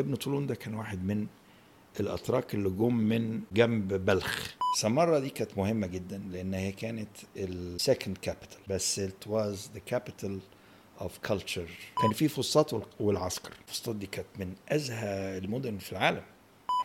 ابن طولون ده كان واحد من الأتراك اللي جم من جنب بلخ. سمارة دي كانت مهمة جدا لأن هي كانت ال second capital بس it was the capital of culture. كان في فسطاط وال- والعسكر. الفسطاط دي كانت من أزهى المدن في العالم.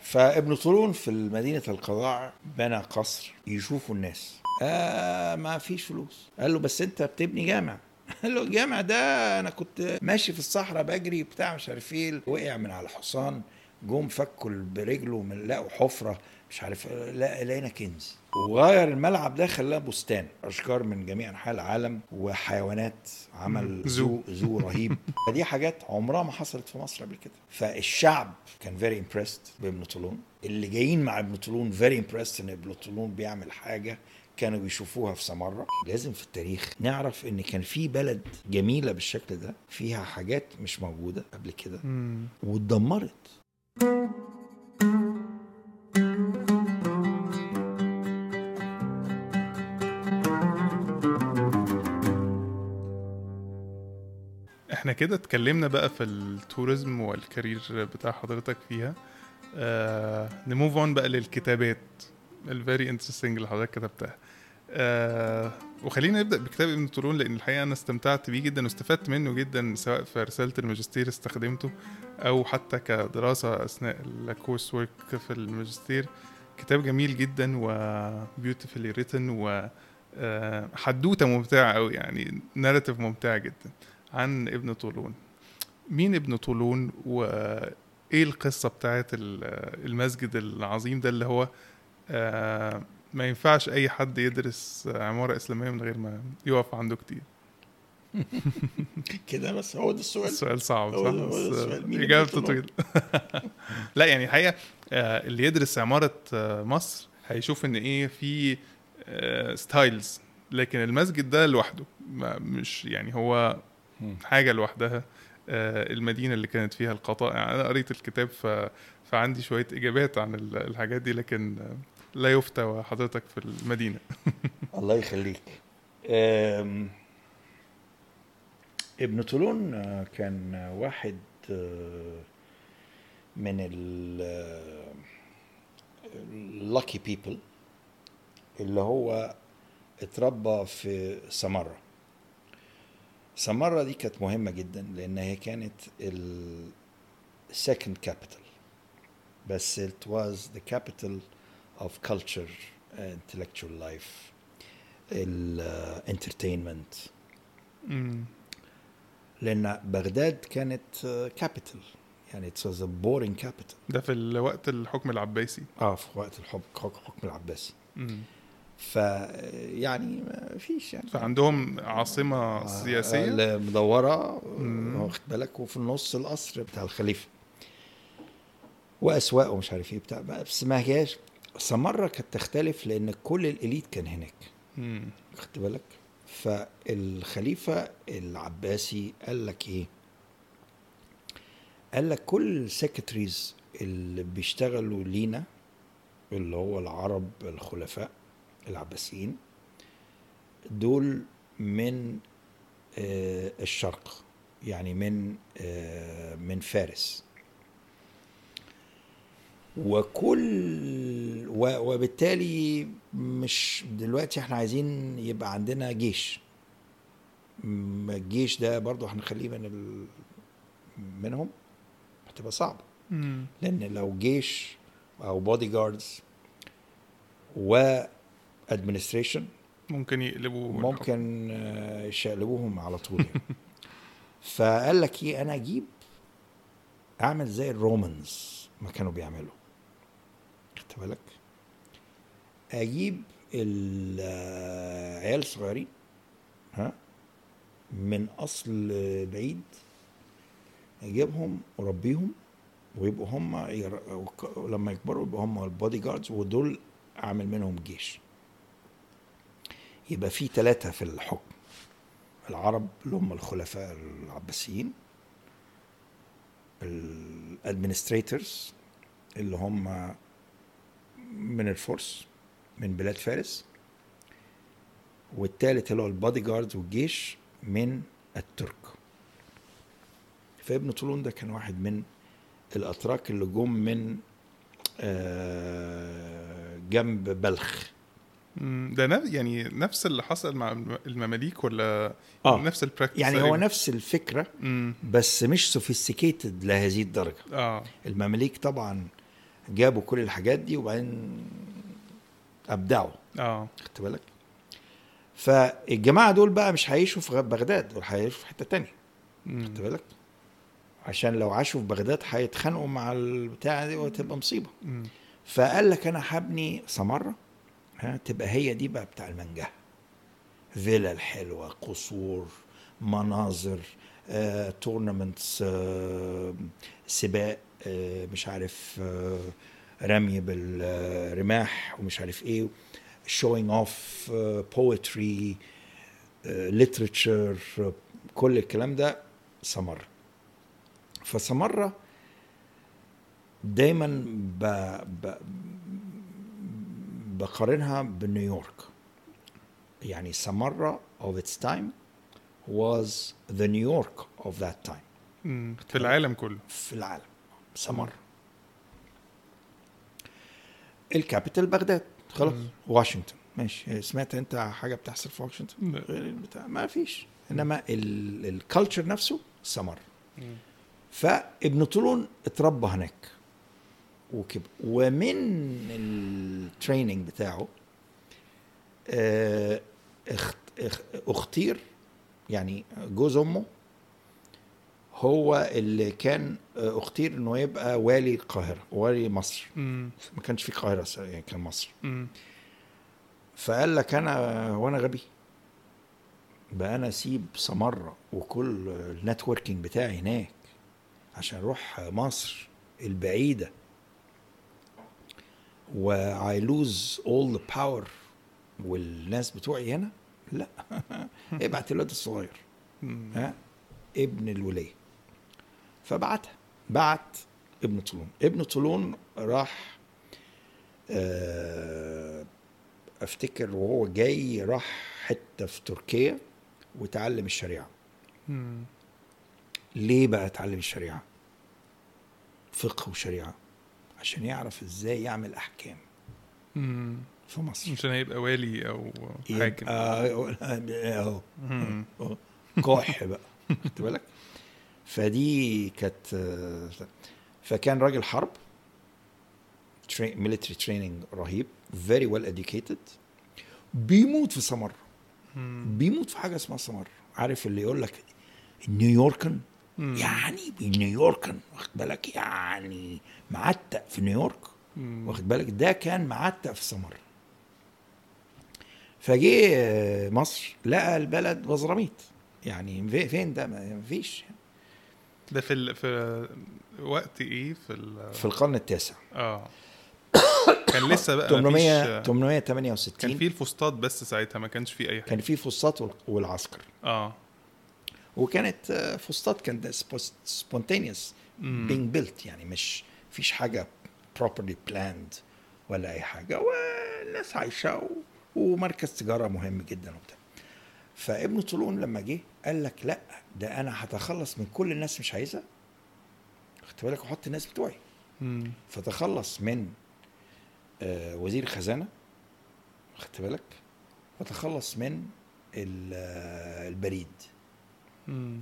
فابن طولون في مدينة القطائع بنى قصر يشوفوا الناس. آه ما فيش فلوس. قال له بس أنت بتبني جامع. قال له الجامع ده أنا كنت ماشي في الصحراء بجري بتاع مش عارف إيه. وقع من على الحصان جم فكوا برجله من لقوا حفرة مش عارف لا لقينا كنز. وغير الملعب ده خلاه بستان. أشجار من جميع أنحاء العالم وحيوانات عمل zoo zoo. رهيب. فدي حاجات عمرها ما حصلت في مصر قبل كده. فالشعب كان very impressed بابن طولون. اللي جايين مع ابن طولون very impressed إن ابن طولون بيعمل حاجة كانوا بيشوفوها في سمرة. لازم في التاريخ نعرف إن كان في بلد جميلة بالشكل ده فيها حاجات مش موجودة قبل كده. واتدمرت. إحنا كده اتكلمنا بقى في التوريزم والكارير بتاع حضرتك فيها. آه ن move on بقى للكتابات. ال very interesting اللي حضرتك كتبتها. آه وخلينا نبدأ بكتاب ابن طولون لأن الحقيقة أنا استمتعت بيه جدا واستفدت منه جدا سواء في رسالة الماجستير استخدمته أو حتى كدراسة أثناء ال course work في الماجستير. كتاب جميل جدا و beautifully written و آه، حدوتة ممتعة قوي يعني narrative ممتعة جدا عن ابن طولون. مين ابن طولون؟ وإيه القصة بتاعت ال- المسجد العظيم ده اللي هو ما ينفعش أي حد يدرس عمارة إسلامية من غير ما يقف عنده كتير كده بس هو ده السؤال السؤال صعب هو صح هو ده السؤال. إجابته؟ طويلة لا يعني الحقيقة آه، اللي يدرس عمارة آه، مصر هيشوف إن إيه في ستايلز لكن المسجد ده لوحده مش يعني هو. حاجة لوحدها آه، المدينة اللي كانت فيها القطائع أنا قريت الكتاب ف... فعندي شوية إجابات عن ال- الحاجات دي لكن آه، لا يفتى حضرتك في المدينة. الله يخليك. ابن طولون آه، كان واحد آه، من اللاكي بيبل اللي هو اتربى في سمرة. سمرة دي كانت مهمة جدا لأن هي كانت ال second capital. بس it was the capital of culture intellectual life ال entertainment مم. لأن بغداد كانت capital يعني it was a boring capital. ده في الوقت الحكم العباسي. آه في وقت الحكم العباسي. مم. ف يعني ما فيش يعني. فعندهم عاصمة سياسية؟ آه، مدورة مم. واخد بالك؟ وفي النص القصر بتاع الخليفة. وأسواق ومش عارف إيه بتاع. بس ما هياش. سمره كانت تختلف لأن كل الإليت كان هناك. خدت بالك؟ فالخليفة العباسي قال لك إيه؟ قال لك كل السكرتريز اللي بيشتغلوا لينا اللي هو العرب الخلفاء العباسيين دول من آه، الشرق. يعني من آه، من فارس. وكل وبالتالي مش دلوقتي إحنا عايزين يبقى عندنا جيش الجيش ده برضو هنخليه من ال... منهم هتبقى صعبة مم. لأن لو جيش أو bodyguards و administration ممكن يقلبوا. ممكن آه، يشقلبوهم على طول يعني. فقال لك إيه أنا أجيب أعمل زي ال Romans ما كانوا بيعملوا خدت بالك؟ أجيب العيال الصغيرين ها من أصل بعيد أجيبهم اربيهم ويبقوا هم لما يكبروا يبقوا هم ال bodyguards ودول أعمل منهم جيش. يبقى في ثلاثة في الحكم العرب اللي هم الخلفاء العباسيين ال administrators اللي هم من الفرس من بلاد فارس والثالث اللي هو ال bodyguards والجيش من الترك فابن طولون ده كان واحد من الأتراك اللي جم من آه، جنب بلخ ده يعني نفس اللي حصل مع الم- المماليك ولا آه. نفس ال practice يعني هو؟ نفس الفكرة مم. بس مش sophisticated لهذه الدرجة آه المماليك طبعا جابوا كل الحاجات دي وبعدين أبدعوا. آه. خدت بالك؟ فالجماعة دول بقى مش هيعيشوا في بغداد دول هيعيشوا في حتة تانية. خدت بالك؟ عشان لو عاشوا في بغداد هيتخانقوا مع البتاع دي وتبقى مصيبة. مم. فقال لك أنا هبني سمرة ها تبقى هي دي بقى بتاع المنجه. فيلا الحلوة قصور مناظر آه، تورنمنتس آه، سباق. مش عارف آه، رمي بالرماح ومش عارف إيه showing off uh, poetry literature كل الكلام ده سمرة فسمرة دايما ب... ب... بقارنها بنيويورك يعني سمرة of its time was the New York of that time. في العالم كله. في العالم. سمرة الكابيتال بغداد. خلاص. واشنطن. ماشي. سمعت أنت حاجة بتحصل في واشنطن. غير البتاع ما فيش. إنما الكالتشر نفسه سمر. فابن طولون اتربى هناك. وكبر ومن ال training بتاعه آه، اخت- اخ- اختير يعني جوز أمه هو اللي كان آه، أختير إنه يبقى والي القاهرة والي مصر. مم. ما كانش في القاهره س- يعني كان مصر. مم. فقال لك أنا وأنا غبي. بقى أنا أسيب سمره وكل النتوركينج بتاعي هناك عشان أروح مصر البعيدة. و I lose all the power والناس بتوعي هنا؟ لا. ابعت الواد الصغير. ها؟ ابن الولية فبعتها. بعت ابن طولون. ابن طولون راح آه، افتكر وهو جاي راح حتة في تركيا وتعلم الشريعة. مم. ليه بقى اتعلم الشريعة؟ فقه وشريعة. عشان يعرف إزاي يعمل أحكام. مم. في مصر. عشان هيبقى والي أو حاكم. يبقى أهو. كح بقى. خدت بالك؟ فدي كانت فكان راجل حرب military training رهيب very well educated بيموت في سمر. بيموت في حاجة اسمها سامراء. عارف اللي يقول لك نيويوركن. يعني نيويوركن واخد بالك؟ يعني معتق في نيويورك. واخد بالك؟ ده كان معتق في سمر. فجه آه، مصر لقى البلد بزراميط يعني في- فين ده؟ ما فيش. ده في ال... في وقت إيه؟ في ال... في القرن التاسع. آه. كان لسه بقى 800 مفيش 868 كان في الفسطاط بس ساعتها ما كانش في أي حاجة. كان في فسطاط وال- والعسكر. آه. وكانت آه، فسطاط كان spontaneous مم. being built يعني مش فيش حاجة properly planned ولا أي حاجة والناس عايشة و... ومركز تجارة مهم جدا وبتاع. فابن طولون لما جه قال لك لا ده أنا هتخلص من كل الناس مش عايزها. خدت بالك؟ واحط الناس بتوعي. مم. فتخلص من آه، وزير خزانة. خدت بالك؟ وتخلص من آه، البريد. مم.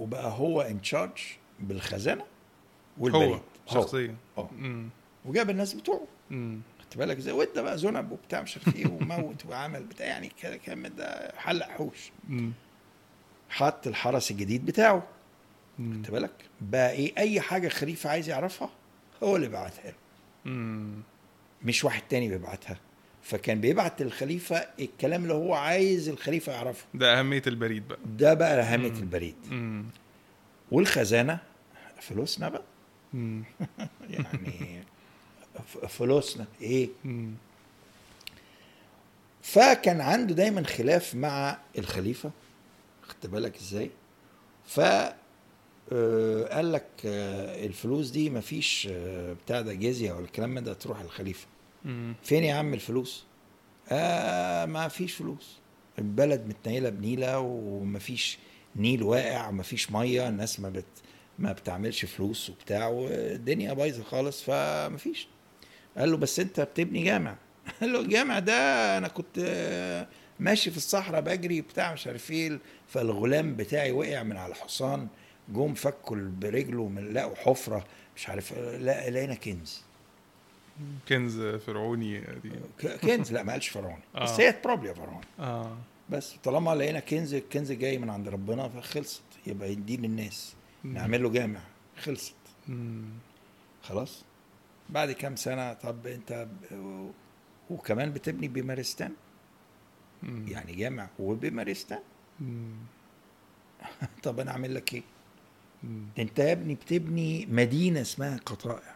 وبقى هو ان تشارج بالخزانة والبريد. هو. شخصيا. آه. وجاب الناس بتوعه. مم. خدت بالك زي وده بقى ذنب وبتاع مش عارف إيه وموت وعمل بتاع يعني كده كان ده حلق حوش. حط الحرس الجديد بتاعه. خدت بالك بقى إيه اي حاجة خليفه عايز يعرفها هو اللي بيبعتها له. مش واحد تاني بيبعتها فكان بيبعت للخليفة الكلام اللي هو عايز الخليفة يعرفه ده أهمية البريد بقى ده بقى أهمية مم. البريد مم. والخزانة فلوسنا بقى. يعني فلوسنا. إيه؟ مم. فكان عنده دايما خلاف مع الخليفة. خدت بالك إزاي؟ ف آه، قال لك آه، الفلوس دي مفيش آه، بتاع ده جزية ولا الكلام ده تروح الخليفة. مم. فين يا عم الفلوس؟ آه ما فيش فلوس. البلد متنيلة بنيلة ومفيش نيل واقع مفيش مية الناس ما بت ما بتعملش فلوس وبتاع والدنيا بايظة خالص فمفيش قال له بس انت بتبني جامع. قال له الجامع ده أنا كنت آه، ماشي في الصحراء بجري بتاع مش عارف إيه. فالغلام بتاعي وقع من على الحصان جم فكوا برجله من لقوا حفرة مش عارف لا لقينا كنز. كنز فرعوني دي. كنز لا ما قالش فرعوني. بس آه. هي بروبلي فرعوني. آه. بس طالما لقينا كنز الكنز جاي من عند ربنا فخلصت. يبقى يديه للناس نعمل له جامع. خلصت. مم. خلاص؟ بعد كام سنة طب أنت. وكمان بتبني بمارستان. يعني جامع وبمارستان. طب أنا أعمل لك إيه مم. أنت يا ابني بتبني مدينة اسمها قطائع.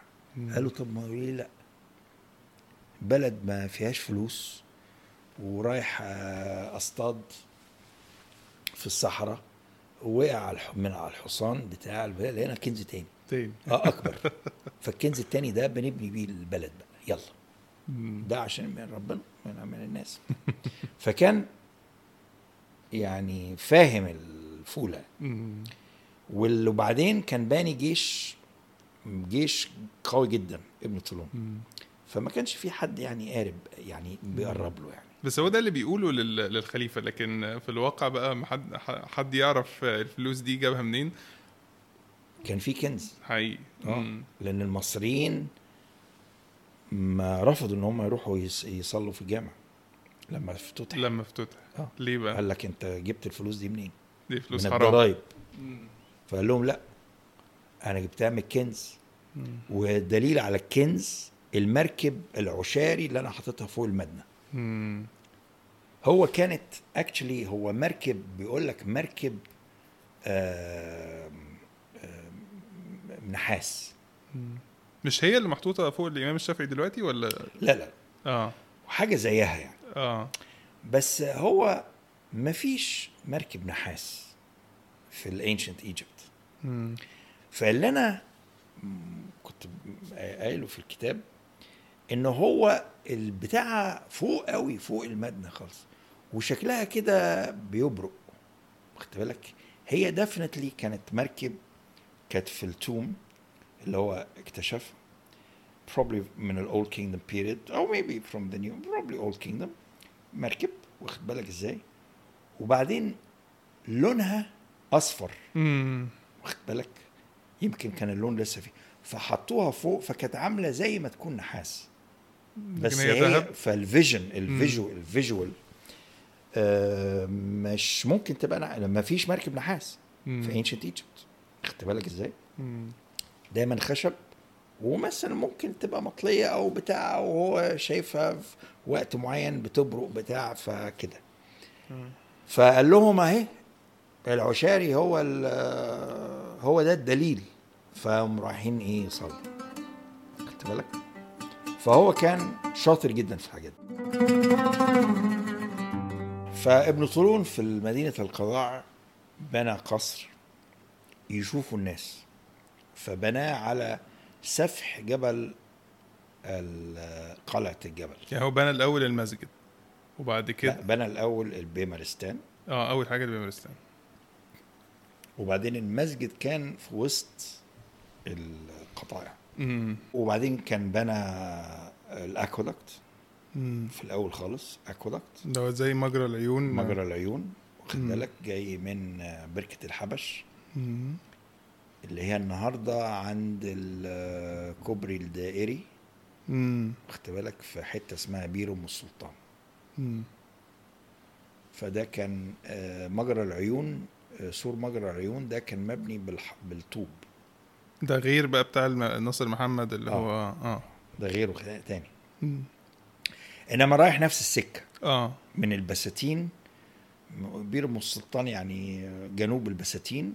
قالوا طب ما ليه لا بلد ما فيهاش فلوس ورايح آه، أصطاد في الصحراء وقع من على الحصان بتاع لقينا كنز تاني تاني آه أكبر. فالكنز التاني ده بنبني بيه البلد بقى. يلا. ده عشان من ربنا من, من الناس. فكان يعني فاهم. وال- وبعدين كان باني جيش جيش قوي جدا ابن طولون. فما كانش في حد يعني قارب يعني بيقرب له يعني. بس هو ده اللي بيقوله لل- للخليفة. لكن في الواقع بقى حد حد يعرف الفلوس دي جابها منين؟ كان في كنز. حقيقي. مم. لأن المصريين ما رفضوا إن هم يروحوا يص- يصلوا في الجامع لما افتتح. لما افتتح. آه. ليه بقى؟ قال لك أنت جبت الفلوس دي منين؟ دي فلوس من حرام. الضرايب. فقال لهم لا أنا جبتها من الكنز. مم. ودليل على الكنز المركب العشاري اللي أنا حاططها فوق المدنه مم. هو كانت اكشلي هو مركب بيقول لك مركب آم، نحاس. مش هي اللي محطوطة فوق الإمام الشافعي دلوقتي ولا؟ لا لا. آه. حاجة زيها يعني. آه. بس هو مفيش مركب نحاس في الانشنت ايجيبت. فاللي أنا كنت قايله في الكتاب إن هو البتاع فوق قوي فوق المدنه خالص. وشكلها كده بيبرق. واخد بالك؟ هي definitely كانت مركب كانت في ال tomb اللي هو اكتشفها probably من ال Old Kingdom period أو maybe from the new probably old kingdom مركب واخد بالك إزاي؟ وبعدين لونها أصفر. مم. واخد بالك؟ يمكن كان اللون لسه فيه. فحطوها فوق فكانت عاملة زي ما تكون نحاس. بس هي فالفيجن الفيجوال الفيجوال آه مش ممكن تبقى. ما فيش مركب نحاس. في ancient Egypt خدت بالك إزاي. دايما خشب ومثلا ممكن تبقى مطلية أو بتاع وهو شايفها في وقت معين بتبرق بتاع فكده. فقال لهم أهي العشاري هو هو ده الدليل. فهم رايحين إيه يصلوا خدت بالك؟ فهو كان شاطر جدا في الحاجات دي. فابن طولون في مدينة القضاع بنى قصر يشوفوا الناس. فبناه على سفح جبل ال- قلعة الجبل. يعني هو بنى الأول المسجد وبعد كده بنى الأول البيمارستان. آه أول حاجة البيمارستان. وبعدين المسجد كان في وسط القطايع. وبعدين كان بنى ال aqueduct. في الأول خالص aqueduct ده زي مجرى العيون. مجرى العيون. واخد. بالك؟ جاي من بركة الحبش. اللي هي النهارده عند الكوبري الدائري. واخد بالك في حتة اسمها بير أم السلطان. فده كان آه، مجرى العيون آه، سور مجرى العيون ده كان مبني بالح- بالطوب ده غير بقى بتاع ناصر محمد اللي آه. هو آه ده غيره تاني مم. إنما رايح نفس السكة آه من البساتين بير السلطان يعني جنوب البساتين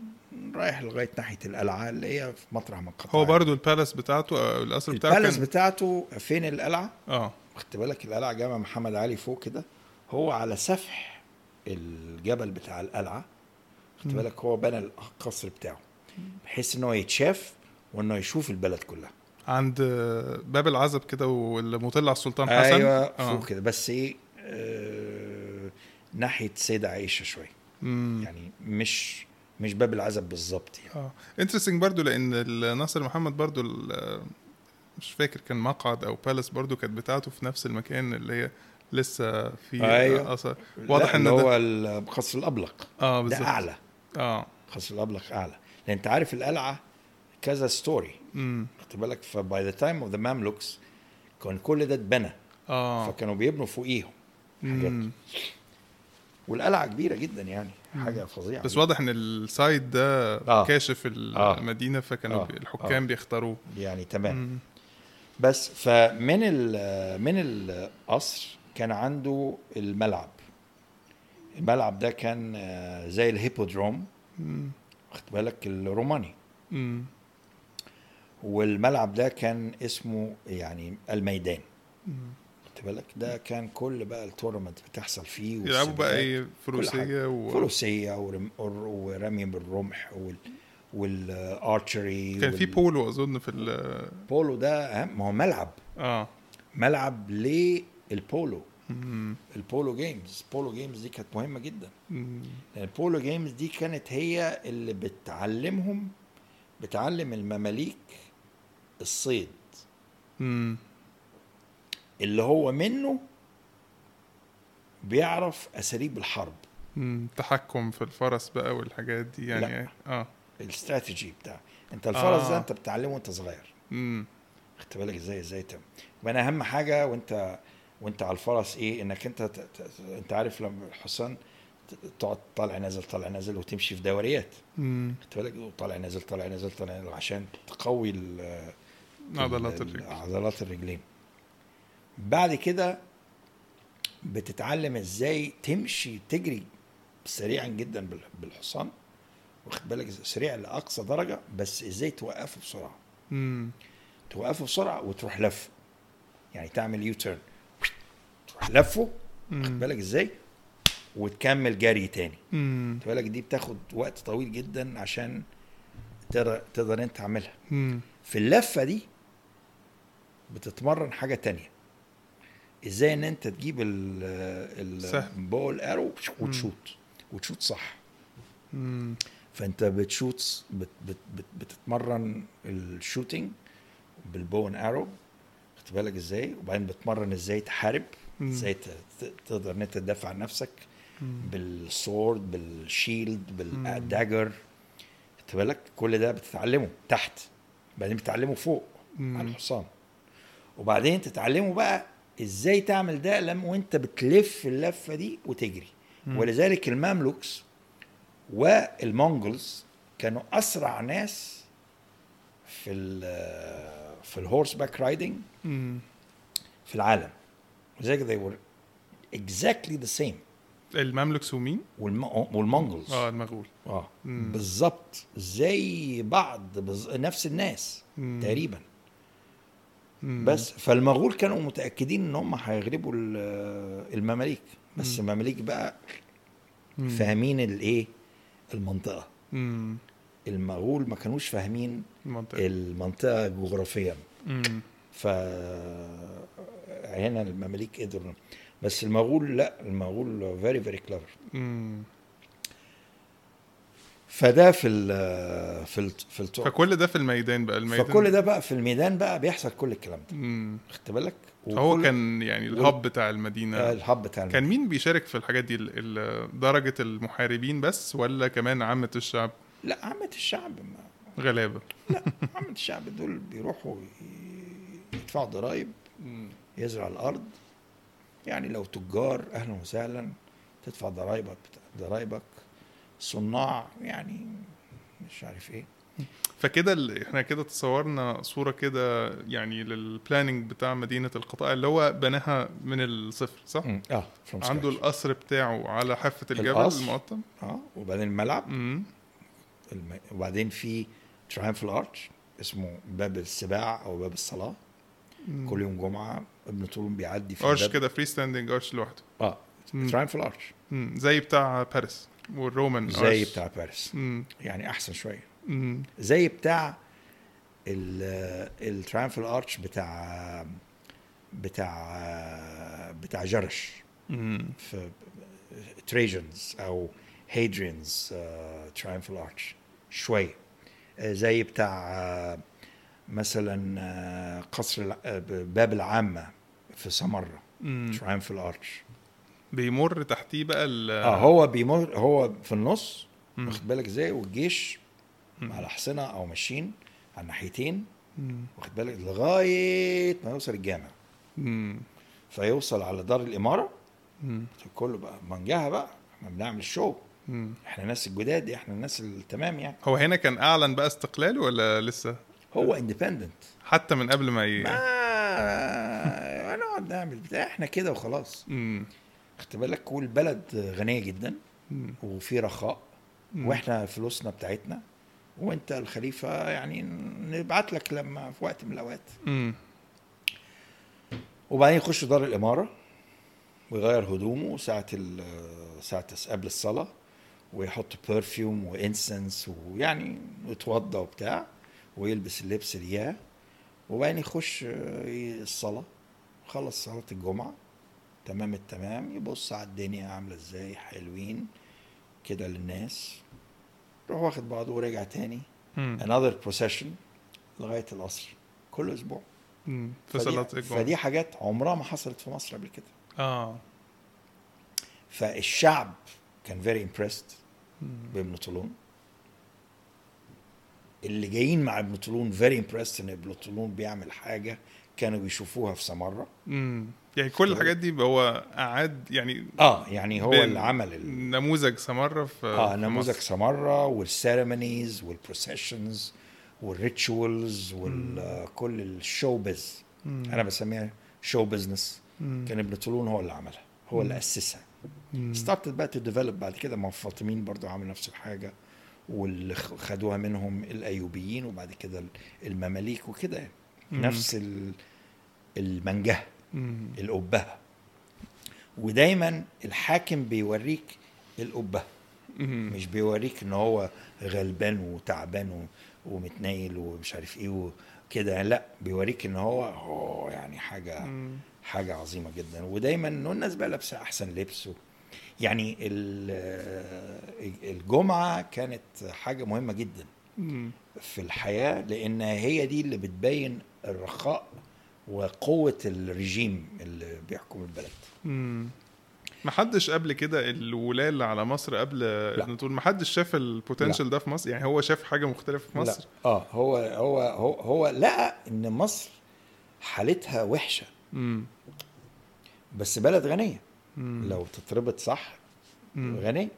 رايح لغاية ناحية القلعة اللي هي في مطرح من القطايع هو برضو ال palace بتاعته القصر بتاعه ال palace كان بتاعته فين القلعة؟ آه. خدت بالك القلعة جامع محمد علي فوق كده؟ هو على سفح الجبل بتاع القلعة. خدت. بالك هو بنى القصر بتاعه بحيث إن هو يتشاف وانه يشوف البلد كلها. عند باب العزب كده والمطل على السلطان حسن؟ أيوه آه. فوق كده. بس إيه آه ناحية سيدة عائشة شوية مم. يعني مش مش باب العزب بالظبط يعني. آه. interesting برضو لأن ناصر محمد برضو مش فاكر كان مقعد أو palace برضو كانت بتاعته في نفس المكان اللي هي لسه في أيوة. اثر واضح إن ده هو القصر الأبلق. آه ده بالظبط. أعلى. آه. القصر الأبلق أعلى. لأن أنت عارف القلعة كذا storey امم خدت بالك؟ ف by the time of the Mamluks كان كل ده اتبنى. آه. فكانوا بيبنوا فوقيهم. حاجات. والقلعة كبيرة جدا يعني حاجة فظيعة بس. واضح إن ال site ده آه. كاشف آه. المدينة فكانوا آه. الحكام بيختاروه يعني تمام مم. بس فمن ال من القصر كان عنده الملعب الملعب ده كان آه، زي الهيبودروم. خدت بالك الروماني مم. والملعب ده كان اسمه يعني الميدان مم. بالك. ده كان كل بقى ال tournament بتحصل فيه يلعبوا بقى. إيه. فروسيه و... فروسيه ورم... ورمي بالرمح وال وال archery كان في بولو أظن في ال بولو ده أهم. ما هو ملعب. آه. ملعب للبولو. ال polo games. ال polo games دي كانت مهمة جدا. ال polo games دي كانت هي اللي بتعلمهم بتعلم المماليك الصيد. اللي هو منه بيعرف أساليب الحرب. تحكم في الفرس بقى والحاجات دي يعني. لا. آه. الاستراتيجي بتاع. انت الفرس آه. ده انت بتعلمه وانت صغير. مم. خدت بالك إزاي؟ إزاي تم؟ وأنا اهم حاجة وانت وانت على الفرس إيه؟ انك انت ت... ت... انت عارف لما الحصان تقعد طالع نازل طالع نازل وتمشي في دوريات. خدت بالك؟ طالع نازل طالع نازل طالع نازل عشان تقوي ال- عضلات ال- الرجل. عضلات الرجلين. بعد كده بتتعلم إزاي تمشي تجري سريعا جدا بال- بالحصان واخد بالك؟ سريع لأقصى درجة بس إزاي توقفه بسرعة مم. توقفه بسرعة وتروح لفه يعني تعمل U-turn تروح لفه واخد. بالك إزاي وتكمل جري تاني مم. خد بالك دي بتاخد وقت طويل جدا عشان تقدر تقدر أنت تعملها. في اللفة دي بتتمرن حاجة تانية إزاي ان انت تجيب. ال bow arrow وت shoot وت shoot صح مم. فانت بت shoot بت بت بت بتتمرن ال shooting بال bow and arrow خدت بالك إزاي وبعدين بتمرن إزاي تحارب. إزاي تقدر ان انت تدافع عن نفسك. بال sword بال shield بال dagger خدت بالك كل ده بتتعلمه تحت بعدين بتتعلمه فوق مم. على الحصان وبعدين تتعلمه بقى إزاي تعمل ده لما وانت بتلف اللفة دي وتجري. ولذلك ال Mamluks وال Mongols كانوا أسرع ناس في ال في ال horseback riding. في العالم ولذلك they were exactly the same ال Mamluks ومين؟ والم... وال Mongols آه المغول آه. بالظبط زي بعض بز... نفس الناس مم. تقريبا. بس فالمغول كانوا متأكدين إن هم هيغلبوا ال- المماليك بس مم. المماليك بقى. فاهمين الايه المنطقة مم. المغول ما كانوش فاهمين المنطقة المنطقة جغرافيا مم. ف هنا المماليك قدروا بس المغول لا المغول very very clever مم. فده في ال في ال في التو... فكل ده في الميدان بقى الميدان فكل ده بقى في الميدان بقى بيحصل كل الكلام ده. خدت بالك؟ وكل- كان يعني الهب بتاع المدينة. آه، الهب بتاع كان مين بيشارك في الحاجات دي؟ درجة المحاربين بس ولا كمان عامة الشعب؟ لا عامة الشعب ما... غلابة. عامة الشعب دول بيروحوا يدفعوا ضرائب يزرع الأرض. يعني لو تجار أهلا وسهلا تدفع ضرائبك ضرائبك. صناع يعني مش عارف إيه فكده إحنا كده تصورنا صورة كده يعني لل planning بتاع مدينة القطائع اللي هو بناها من الصفر صح؟ مم. آه عنده. القصر بتاعه على حافة الجبل. المقطم آه وبعدين الملعب مم. الم... وبعدين في triumphal arch اسمه باب السباع أو باب الصلاة مم. كل يوم جمعة ابن طولون بيعدي في arch. كده free standing arch لوحده آه. triumphal مم. زي بتاع باريس والرومان زي. بتاع باريس مم. يعني أحسن شوية. زي بتاع ال triumphal arch بتاع بتاع بتاع جرش مم. في Trajan's أو Hadrian's triumphal arch شوية زي بتاع آه، مثلا آه، قصر آه، باب العامة في سمرة مم. triumphal arch بيمر تحتيه بقى ال آه هو بيمر هو في النص. واخد بالك إزاي والجيش مم. على حصنه أو ماشيين على الناحيتين. واخد بالك لغاية ما يوصل الجامع مم. فيوصل على دار الإمارة مم. كله بقى منجها بقى إحنا بنعمل show مم. إحنا الناس الجداد إحنا الناس التمام يعني هو هنا كان أعلن بقى استقلاله ولا لسه هو اندبندنت حتى من قبل ما ي... ما هنقعد نعمل بتاع إحنا كده وخلاص مم. خدت بالك والبلد غنية جدا. وفي رخاء. وإحنا فلوسنا بتاعتنا وانت الخليفة يعني نبعت لك لما في وقت من الأوقات. وبعدين يخش دار الإمارة ويغير هدومه ساعة ال- ساعة قبل الصلاة ويحط perfume و incense ويعني يتوضى وبتاع ويلبس اللبس اللي وبعدين يخش آه، الصلاة خلص صلاة الجمعة تمام التمام يبص على الدنيا عاملة إزاي حلوين كده للناس يروح واخد بعضه ورجع تاني مم. another procession لغاية القصر كل أسبوع مم. في فدي- صلاة فدي حاجات عمرها ما حصلت في مصر قبل كده آه فالشعب كان very مم. بابن طولون اللي جايين مع ابن طولون very impressed إن ابن طولون بيعمل حاجة كانوا بيشوفوها في سمرة مم. يعني كل الحاجات دي هو أعاد يعني آه يعني هو اللي عمل ال... نموذج سمرة في آه في نموذج مصر. سمره وال ceremonies وال processions وال rituals وكل ال show biz مم. أنا بسميها show business. كان ابن طولون هو اللي عملها هو اللي أسسها مم. started بقى to develop بعد كده ما الفاطميين برضو عملوا نفس الحاجة واللي خدوها منهم الأيوبيين وبعد كده ال- المماليك وكده. نفس ال- المنجه مم. الأبهة ودايما الحاكم بيوريك الأبهة. مش بيوريك إن هو غلبان وتعبان ومتنيل ومش عارف إيه وكده لا بيوريك إن هو يعني حاجة. حاجة عظيمة جدا ودايما الناس بقى لابسة أحسن لبس يعني ال- الجمعة كانت حاجة مهمة جدا. في الحياة لأن هي دي اللي بتبين الرخاء وقوة الرجيم اللي بيحكم البلد مم. ما حدش قبل كده الولاة اللي على مصر قبل إبن طول ما حدش شاف البوتنشال ده في مصر يعني هو شاف حاجة مختلفة في مصر لا. آه هو هو هو, هو لقى إن مصر حالتها وحشة مم. بس بلد غنية مم. لو تتربط صح مم. غنيه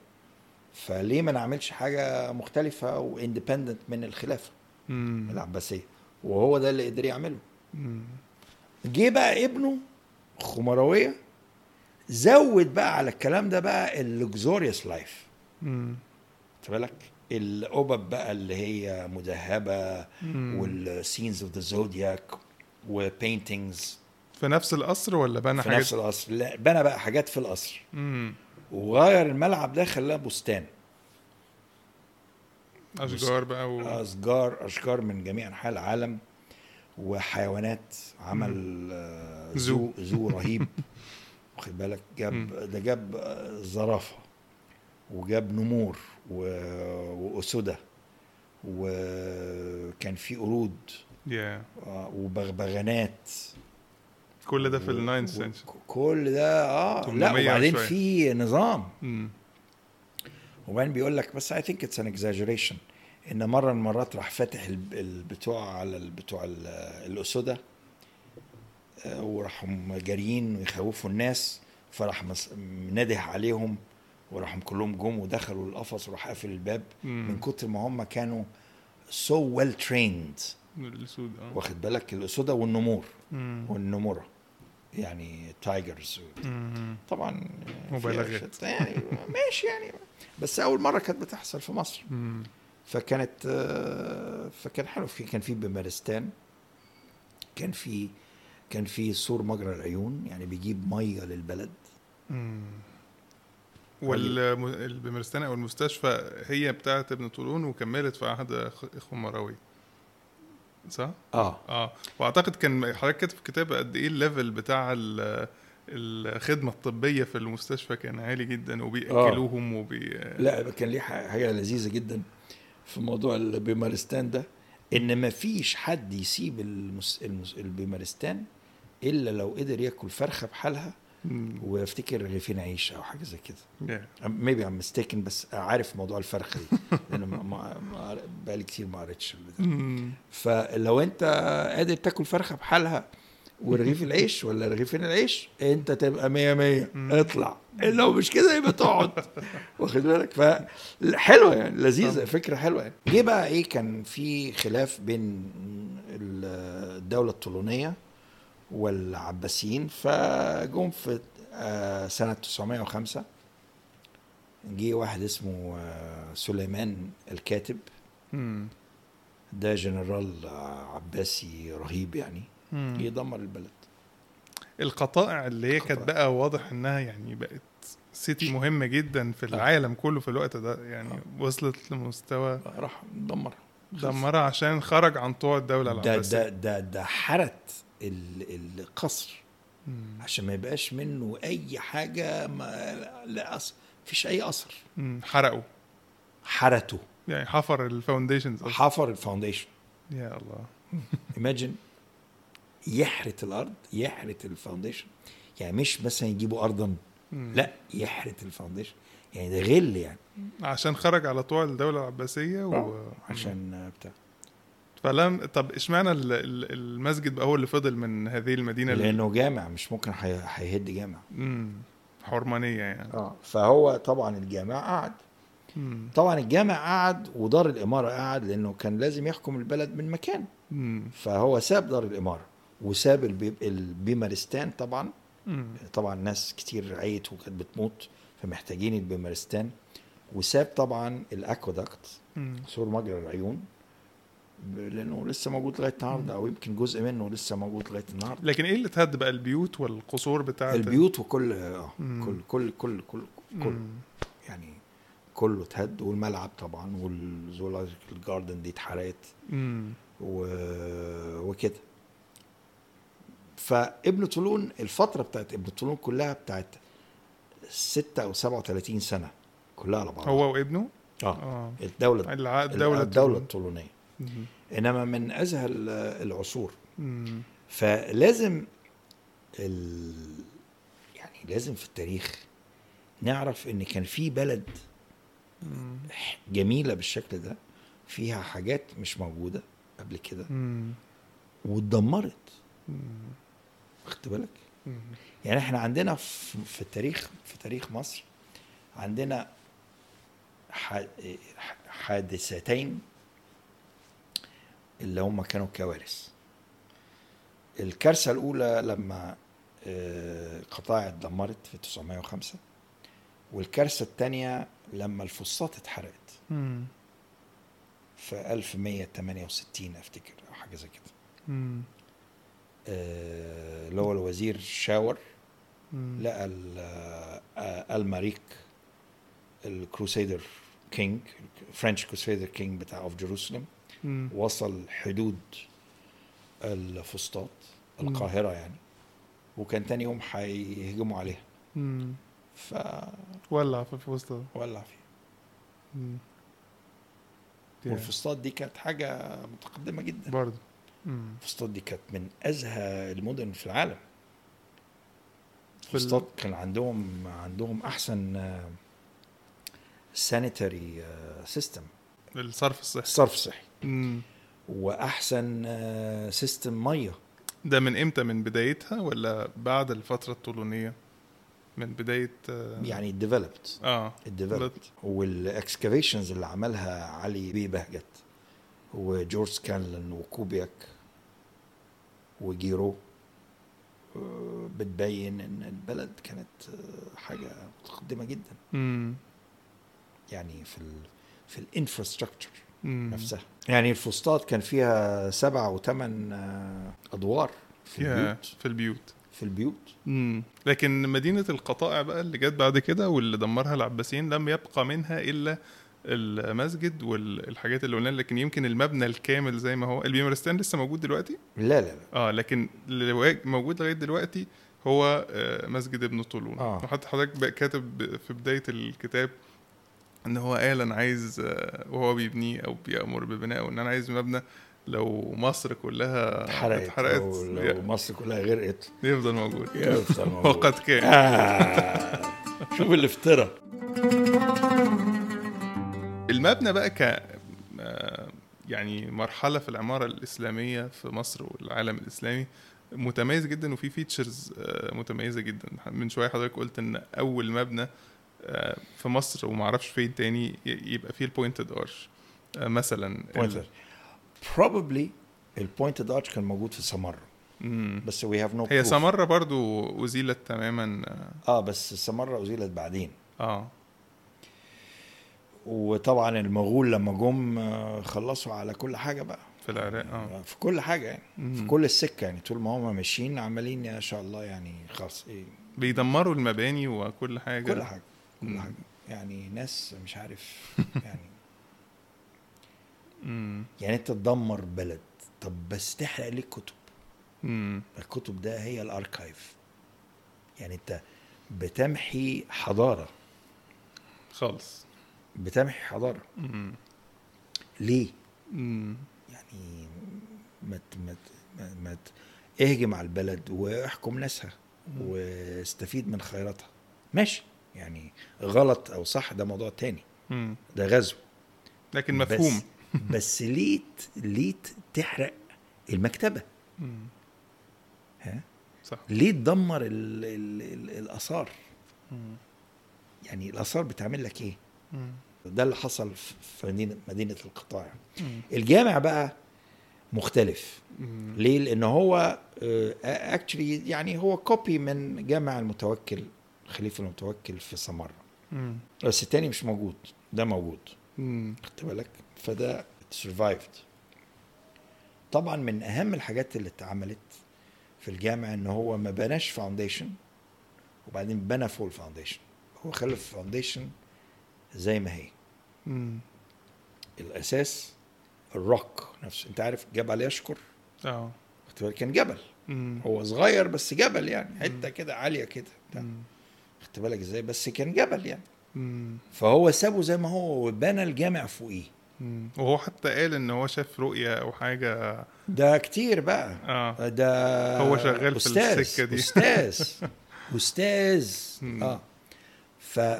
فليه ما نعملش حاجة مختلفة و independent من الخلافة مم. العباسية وهو ده اللي قدر يعمله مم. جه بقى ابنه خمراويه زود بقى على الكلام ده بقى ال luxurious life. خد بالك؟ القبب بقى اللي هي مذهبة. وال signs of the zodiac و paintings في نفس القصر ولا بنى في حاجات؟ نفس القصر. لا بنى بقى حاجات في القصر. مم. وغير الملعب ده خلاه بستان. أشجار بقى و... أشجار أشجار من جميع أنحاء العالم. وحيوانات عمل آه، zoo. zoo رهيب. واخد بالك؟ جاب ده جاب زرافة وجاب نمور و- وأسودة وكان في قرود يا آه، وبغبغانات. كل ده في و- century كل ده آه لا 800 وبعدين. في نظام. مم. وبعدين بيقول لك بس I think it's an exaggeration إن مرة من المرات راح فاتح الب- البتوع على البتوع ال- الأسودة آه، وراحوا جاريين ويخوفوا الناس فراح منده عليهم وراحوا كلهم جم ودخلوا القفص وراح قافل الباب مم. من كتر ما هم كانوا so well trained الاسود آه واخد بالك الأسودة والنمور مم. والنمورة يعني تايجرز. طبعا مبالغات. فيها- يعني ماشي يعني بس أول مرة كانت بتحصل في مصر مم. فكانت آه، فكان حلو. في كان في بمارستان كان في كان في سور مجرى العيون يعني بيجيب مية للبلد. مم. والبمرستانة أو المستشفى هي بتاعت ابن طولون وكملت في عهد خ- خمراويه صح؟ آه. آه. وأعتقد كان حضرتك كاتب في كتاب قد إيه ال level بتاع ال- الخدمة الطبية في المستشفى كان عالي جدا وبيأكلوهم وبي لا كان ليه حاجة لذيذة جدا. في موضوع البيمارستان ده إن ما فيش حد يسيب المس... المس... البيمارستان إلا لو قدر ياكل فرخة بحالها. وافتكر رغيفين عيش أو حاجة زي كده. maybe I'm mistaken بس عارف موضوع الفرخة دي لأن ما- ما بقالي كتير ما قريتش. فلو أنت قادر تاكل فرخة بحالها ورغيف العيش ولا رغيفين العيش؟ انت تبقى مية مية. اطلع. لو مش كده يبقى تقعد. واخد بالك؟ فحلوه يعني لذيذة. فكرة حلوة يعني. جه بقى إيه كان في خلاف بين ال- الدولة الطولونية والعباسيين فجم في آه، سنة 905 جه واحد اسمه آه، سليمان الكاتب. ده جنرال عباسي رهيب يعني. مم. يدمر البلد. القطائع اللي هي كانت. بقى واضح إنها يعني بقت city مهمه جدا في العالم كله في الوقت ده يعني وصلت لمستوى راح دمر. دمرها عشان خرج عن طوع الدولة ده العباسية. ده ده ده حرت ال- القصر. مم. عشان ما يبقاش منه أي حاجة ما لا مفيش أي اثر. حرقوا. حرته يعني حفر ال foundations حفر ال foundation يا الله. imagine يحرت الأرض يحرت ال foundation يعني مش مثلا يجيبوا أرضها. مم. لا يحرت ال foundation يعني ده غل يعني. عشان خرج على طوع الدولة العباسية و... عشان بتاع. فلم طب اشمعنى ال- ال- المسجد بقى هو اللي فضل من هذه المدينة اللي... لأنه جامع مش ممكن هي- هيهد جامع. مم. حرمانية يعني. آه فهو طبعا الجامع قعد. مم. طبعا الجامع قعد ودار الإمارة قعد لأنه كان لازم يحكم البلد من مكان. مم. فهو ساب دار الإمارة. وساب البي- البيمارستان طبعا مم. طبعا ناس كتير عيت وكانت بتموت فمحتاجين البيمارستان وساب طبعا ال aqueduct. سور مجرى العيون لأنه لسه موجود لغاية النهارده أو يمكن جزء منه لسه موجود لغاية النهارده لكن إيه اللي اتهد بقى البيوت والقصور بتاعت البيوت وكل آه. كل كل كل كل كل. يعني كله اتهد والملعب طبعا والزولوجيكال جاردن دي اتحرقت. و... وكده فابن طولون الفترة بتاعت ابن طولون كلها بتاعت ستة سبعة وثلاثين سنة كلها على بعض هو وابنه آه آه الدولة الع- الدولة الدولة الطولون. الطولونية مم. إنما من أزهى ال- العصور مم. فلازم ال... يعني لازم في التاريخ نعرف إن كان في بلد مم. جميلة بالشكل ده فيها حاجات مش موجودة قبل كده. واتدمرت مم. خدت بالك. يعني إحنا عندنا في التاريخ في تاريخ مصر عندنا حادثتين اللي هم كانوا كوارث الكارثة الأولى لما آه، قطاع اتدمرت في 905 والكارثة الثانية لما الفسطاط اتحرقت. في 1168 أفتكر أو حاجة زي كده اللي هو الوزير شاور. لقى ال- آه، الماريك الكروسيدر king French crusader king بتاع of Jerusalem. وصل حدود الفسطاط مم. القاهرة يعني وكان تاني يوم هيهجموا عليها. فولع ولع في الوسط ده فيها. والفسطاط دي كانت حاجة متقدمة جدا برضه مم. الفسطاط دي كانت من أزهى المدن في العالم. الفسطاط كان عندهم عندهم أحسن sanitary system الصرف الصحي. الصرف الصحي. وأحسن system مية. ده من إمتى؟ من بدايتها ولا بعد الفترة الطولونية من بداية آه، يعني developed آه developed وال excavations اللي عملها علي بيه بهجت وجورج سكانلون وكوبياك. وجيرو آه، بتبين إن البلد كانت آه، حاجة متقدمة جدا مم. يعني في ال في الانفراستراكشر. نفسها يعني الفسطاط كان فيها سبع وثمان آه، أدوار في يا، البيوت في البيوت في البيوت مم. لكن مدينة القطائع بقى اللي جت بعد كده واللي دمرها العباسيين لم يبقى منها إلا المسجد والحاجات اللي قلنا لكن يمكن المبنى الكامل زي ما هو. البيمارستان لسه موجود دلوقتي؟ لا لا لا. آه لكن اللي موجود لغاية دلوقتي هو آه، مسجد ابن طولون. آه. وحتى حضرتك كاتب في بداية الكتاب إن هو قال أنا عايز آه، وهو بيبنيه أو بيأمر ببنائه ان أنا عايز مبنى لو مصر كلها اتحرقت اتحرقت. أو لو مصر كلها غرقت. يفضل موجود. يفضل موجود. وقد كان. آه. شوف الافتراء. المبنى بقى ك آه، يعني مرحلة في العمارة الإسلامية في مصر والعالم الإسلامي متميز جدا وفي features متميزة جدا. من شوية حضرتك قلت إن أول مبنى آه، في مصر ومعرفش فين تاني يبقى فيه ال pointed arch مثلا ال- probably ال pointed arch كان موجود في سمره مم. بس we have no هي سمرة برضو أزيلت تماما آه. بس سمره ازيلت بعدين. آه. وطبعا المغول لما جم آه، خلصوا على كل حاجة بقى. في العراق آه. في كل حاجة يعني. في مم. كل السكة يعني. طول ما هم ماشيين عمالين يا شاء الله يعني خلاص إيه. بيدمروا المباني وكل حاجة. كل حاجة كل مم. حاجة. يعني ناس مش عارف يعني. مم. يعني أنت تدمر بلد طب بس تحرق ليه الكتب مم. الكتب ده هي الأركايف. يعني أنت بتمحي حضارة. خالص. بتمحي حضارة. مم. ليه؟ مم. يعني ما ما ما- اهجم على البلد واحكم ناسها واستفيد من خيراتها. ماشي. يعني غلط أو صح ده موضوع تاني. مم. ده غزو. لكن مفهوم. بس, بس ليه ليه تحرق المكتبة؟ مم. ها؟ صح. ليه تدمر ال ال ال الآثار؟ مم. يعني الآثار بتعمل لك إيه؟ مم. ده اللي حصل في- مدينه القطائع. الجامع بقى مختلف. ليه؟ لأن هو actually يعني هو copy من جامع المتوكل خليفة المتوكل في سمرة مم. بس التاني مش موجود ده موجود. خدت بالك فده survived طبعا من أهم الحاجات اللي اتعملت في الجامع إن هو ما بناش foundation وبعدين بنى full foundation هو خلى ال foundation زي ما هي مم. الأساس الروك نفسه أنت عارف جبل يشكر آه كان جبل مم. هو صغير بس جبل يعني حتة كده عالية كده. خدت بالك إزاي بس كان جبل يعني مم. فهو سابه زي ما هو وبنى الجامع فوقيه. وهو حتى قال إن هو شاف رؤية أو حاجة ده كتير بقى آه ده هو شغال في السكة دي. أستاذ أستاذ. آه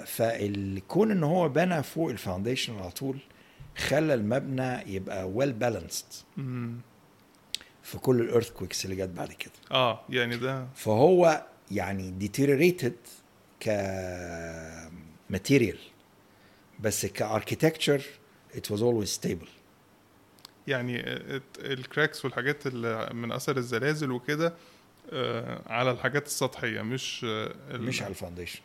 فال كون إن هو بنى فوق ال foundation على طول خلى المبنى يبقى well balanced مم. في كل ال earthquakes اللي جت بعد كده آه يعني ده فهو يعني deteriorated ك material بس ك architecture it was always stable يعني ات- ال cracks والحاجات اللي من أثر الزلازل وكده على الحاجات السطحية مش آه مش على ال foundation.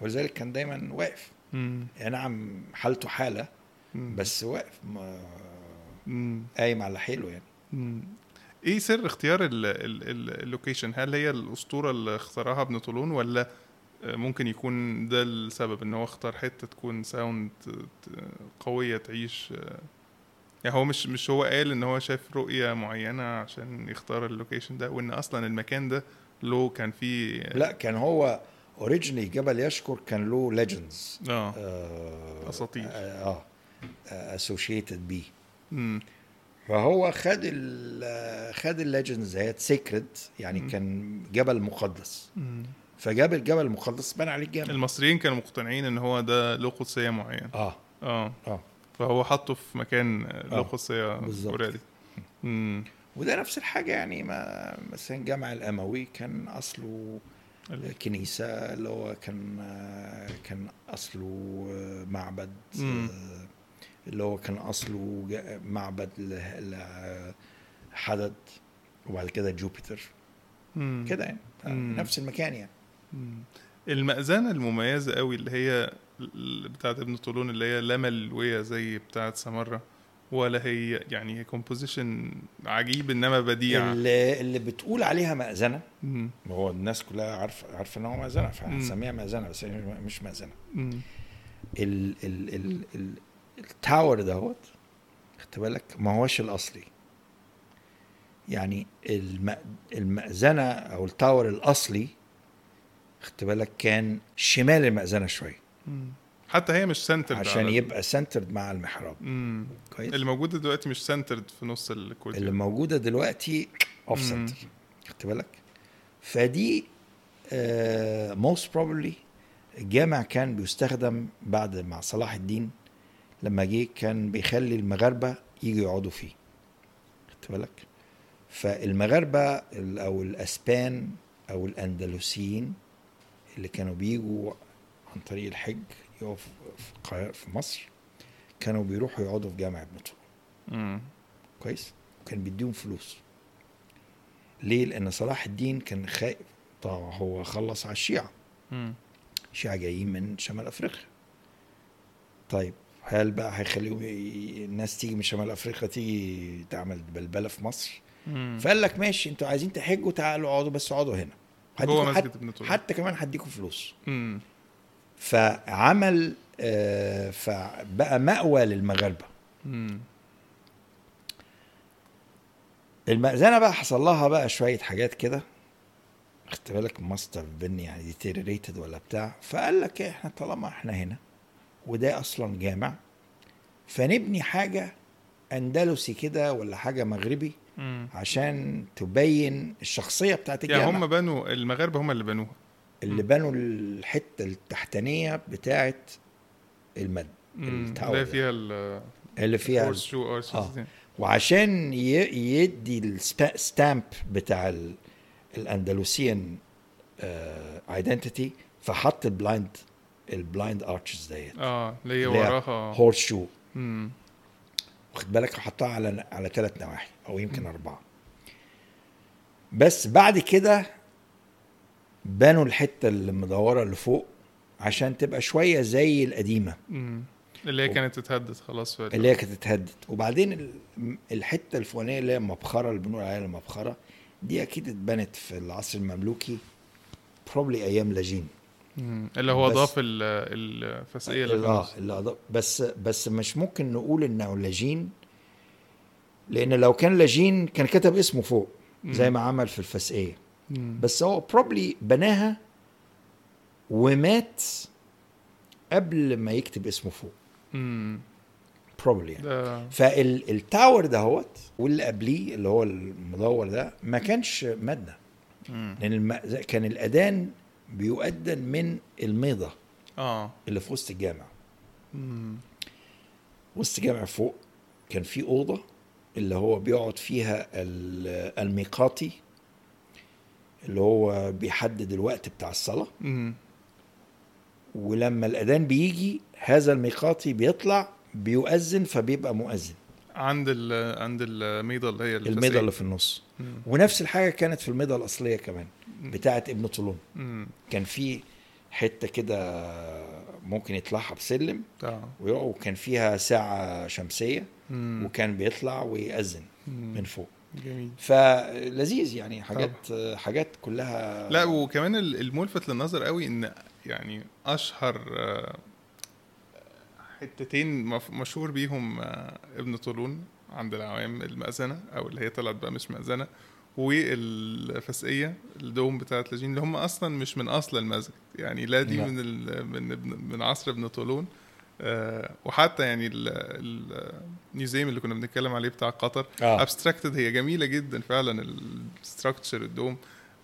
ولذلك كان دايما واقف. يعني نعم حالته حالة مم. بس واقف. قايم على حيله يعني مم. إيه سر اختيار ال- ال- ال- ال location هل هي الأسطورة اللي اختارها ابن طولون ولا آه، ممكن يكون ده السبب إن هو اختار حتة تكون sound قوية تعيش آه، يعني هو مش مش هو قال إن هو شاف رؤية معينة عشان يختار ال location ده وإن أصلا المكان ده له كان فيه لا كان هو originally جبل يشكر كان له legends آه آه أساطير. آه associated بيه مم. فهو خد ال خد ال legends ديت sacred يعني مم. كان جبل مقدس مم. فجاب الجبل المقدس بنى عليه الجامع المصريين كانوا مقتنعين إن هو ده له قدسية معينة آه آه آه فهو حطه في مكان آه، له آه، already. مم. وده نفس الحاجة يعني ما مثلا الجامع الأموي كان أصله كنيسة اللي هو كان كان أصله معبد مم. اللي هو كان أصله معبد لحدد وبعد كده جوبيتر. كده يعني. نفس المكان يعني مم. المأذنة المميزة قوي اللي هي بتاعت ابن طولون اللي هي لا ملوية زي بتاعت سمرة ولا هي يعني هي composition عجيب إنما بديع اللي, اللي بتقول عليها مأذنة مم. هو الناس كلها عارفه عارفة إن هو مأذنة مم. فهنسميها مأذنة بس هي مش مأذنة مم. ال ال ال ال ال tower دهوت خدت بالك ما هوش الأصلي يعني الم- المأذنة أو ال tower الأصلي خدت بالك كان شمال المأذنة شوية مم. حتى هي مش centered عشان يبقى centered مع المحراب. مم. كويس. اللي موجودة دلوقتي مش centered في نص اللي ال courtyard موجودة دلوقتي off. center خدت بالك؟ فدي most probably الجامع كان بيستخدم بعد مع صلاح الدين لما جه كان بيخلي المغاربة يجوا يقعدوا فيه. خدت بالك؟ فالمغاربة ال- أو الأسبان أو الأندلسيين اللي كانوا بيجوا عن طريق الحج يقفوا في في مصر. كانوا بيروحوا يقعدوا في جامع ابن طولون. كويس؟ وكان بيديهم فلوس. ليه؟ لأن صلاح الدين كان خائف. طبعا هو خلص على الشيعة. مم. الشيعة جايين من شمال أفريقيا. طيب هل بقى هيخليهم الناس تيجي من شمال أفريقيا تيجي تعمل بلبلة في مصر؟ مم. فقال لك ماشي أنتوا عايزين تحجوا تعالوا اقعدوا بس اقعدوا هنا. جوه مسجد حتى, ابن طولون حتى كمان هديكم فلوس. مم. فعمل آه، فبقى مأوى للمغاربة. مم. المأذنة بقى حصل لها بقى شوية حاجات كده. خدت بالك؟ ماستر بن يعني ديتيريتد ولا بتاع. فقال لك إيه، إحنا طالما إحنا هنا وده أصلا جامع فنبني حاجة أندلسي كده ولا حاجة مغربي مم. عشان تبين الشخصية بتاعت الجامع. يعني هم بنوا المغاربة هم اللي بنوها. اللي بنوا الحتة التحتانية بتاعت المد مم. اللي. فيها ال اللي فيها آه. وعشان يدي الستامب بتاع ال- الأندلسيان identity فحط ال blind ال blind arches ديت آه اللي هي وراها horseshoe مم. واخد بالك حطها على على ثلاث نواحي أو يمكن أربعة بس بعد كده بنوا الحتة اللي مدورة اللي فوق عشان تبقى شوية زي القديمة. مم. اللي هي كانت اتهدت خلاص في اللي هي كانت اتهدت. وبعدين ال- الحتة الفوقانيه اللي هي المبخره اللي بنقول عليها المبخرة دي أكيد اتبنت في العصر المملوكي probably أيام لاجين. اللي هو بس- ضاف ال- الفسقية اللي آه اللي أضاف بس بس مش ممكن نقول إنه لاجين لأن لو كان لاجين كان كتب اسمه فوق زي ما عمل في الفسقية. مم. بس هو probably بناها ومات قبل ما يكتب اسمه فوق. probably يعني ده فال tower دهوت واللي قبليه اللي هو المدور ده ما كانش مم. لأن الم... كان الأذان بيؤذن من الميضة آه اللي في وسط الجامع مم. وسط الجامع فوق كان في أوضة اللي هو بيقعد فيها ال- الميقاتي اللي هو بيحدد الوقت بتاع الصلاة مم. ولما الأذان بيجي هذا الميقاتي بيطلع بيؤذن فبيبقى مؤذن عند ال عند الميضة اللي هي الفسقية. الميضة اللي في النص مم. ونفس الحاجة كانت في الميضة الأصلية كمان بتاعة ابن طولون مم. كان في حتة كده ممكن يطلعها بسلم ويقع- وكان فيها ساعة شمسية مم. وكان بيطلع ويأذن مم. من فوق جميل. فلذيذ يعني حاجات حاجات كلها لا وكمان ال- الملفت للنظر قوي إن يعني أشهر آه، حتتين مف- مشهور بيهم آه، ابن طولون عند العوام المأذنة أو اللي هي طلعت بقى مش مأذنة والفسقية ال dome بتاعت لاجين اللي هم أصلا مش من أصل المسجد يعني لا دي لا. من ال- من ابن- من عصر ابن طولون. وحتى يعني ال- ال- ال museum اللي كنا بنتكلم عليه بتاع قطر آه. abstracted هي جميلة جدا فعلا ال structure ال dome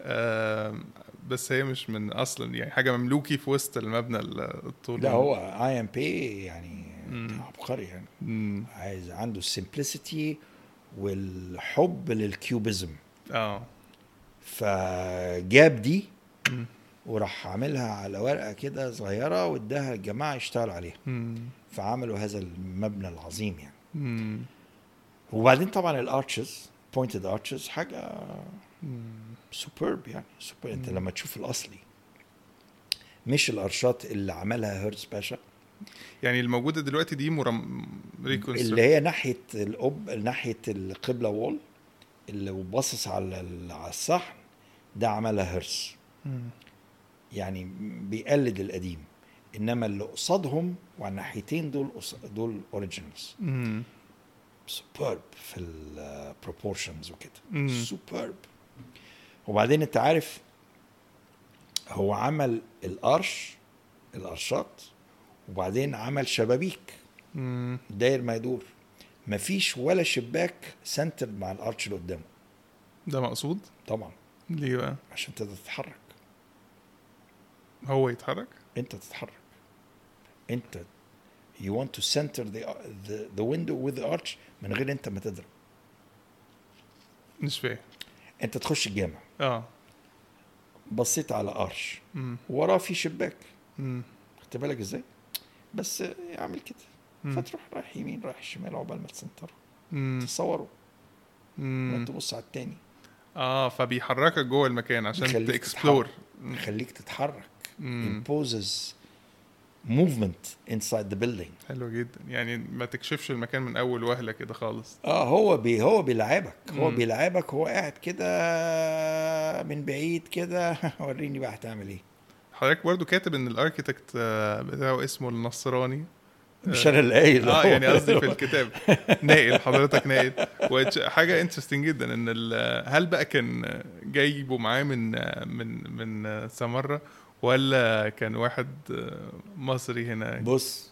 آم، بس هي مش من أصلا يعني حاجة مملوكي في وسط المبنى الطول لا هو I. M. Pei يعني. عبقري يعني مم. عايز عنده ال simplicity والحب لل cubism آه فجاب دي مم. وراح عاملها على ورقة كده صغيرة واداها للجماعة يشتغلوا عليها. فعملوا هذا المبنى العظيم يعني مم. وبعدين طبعا ال arches pointed arches حاجة. superb يعني superb أنت. لما تشوف الأصلي مش ال archات اللي عملها هيرتز باشا يعني الموجودة دلوقتي دي مرم... اللي هي ناحية الأب ناحية القبلة wall اللي باصص على على الصحن ده عملها مم. يعني بيقلد القديم إنما اللي قصادهم وعلى الناحيتين دول دول originals. superb في ال proportions وكده. superb وبعدين أنت عارف هو عمل الارش الارشات وبعدين عمل شبابيك. مم. داير ما يدور. مفيش ولا شباك center مع ال arch اللي قدامه. ده مقصود؟ طبعا. ليه بقى؟ عشان تقدر تتحرك. هو يتحرك؟ انت تتحرك. انت you want to center the, the, the window with the arch من غير انت ما تضرب. مش فاهم. انت تخش الجامع. آه. بصيت على arch. وراه في شباك. خدت بالك إزاي؟ بس اعمل كده. مم. فتروح رايح يمين رايح شمال عقبال ما مم. وانت تبص على التاني. آه فبيحركك جوه المكان عشان ت explore. يخليك تتحرك. مم. imposes movement inside the building. حلو جدا. يعني ما تكشفش المكان من أول وهلة كده خالص. آه هو بي هو بيلعبك. هو مم. بيلعبك. هو قاعد كده من بعيد كده. وريني بقى هتعمل إيه. حضرتك برضو كاتب إن ال architect آه، بتاعه اسمه النصراني. مش أنا اللي قايل آه يعني قصدي في الكتاب. ناقل حضرتك ناقل وش- حاجة interesting جدا إن هل بقى كان جايبه معاه من من من سمرة؟ ولا كان واحد مصري هنا بص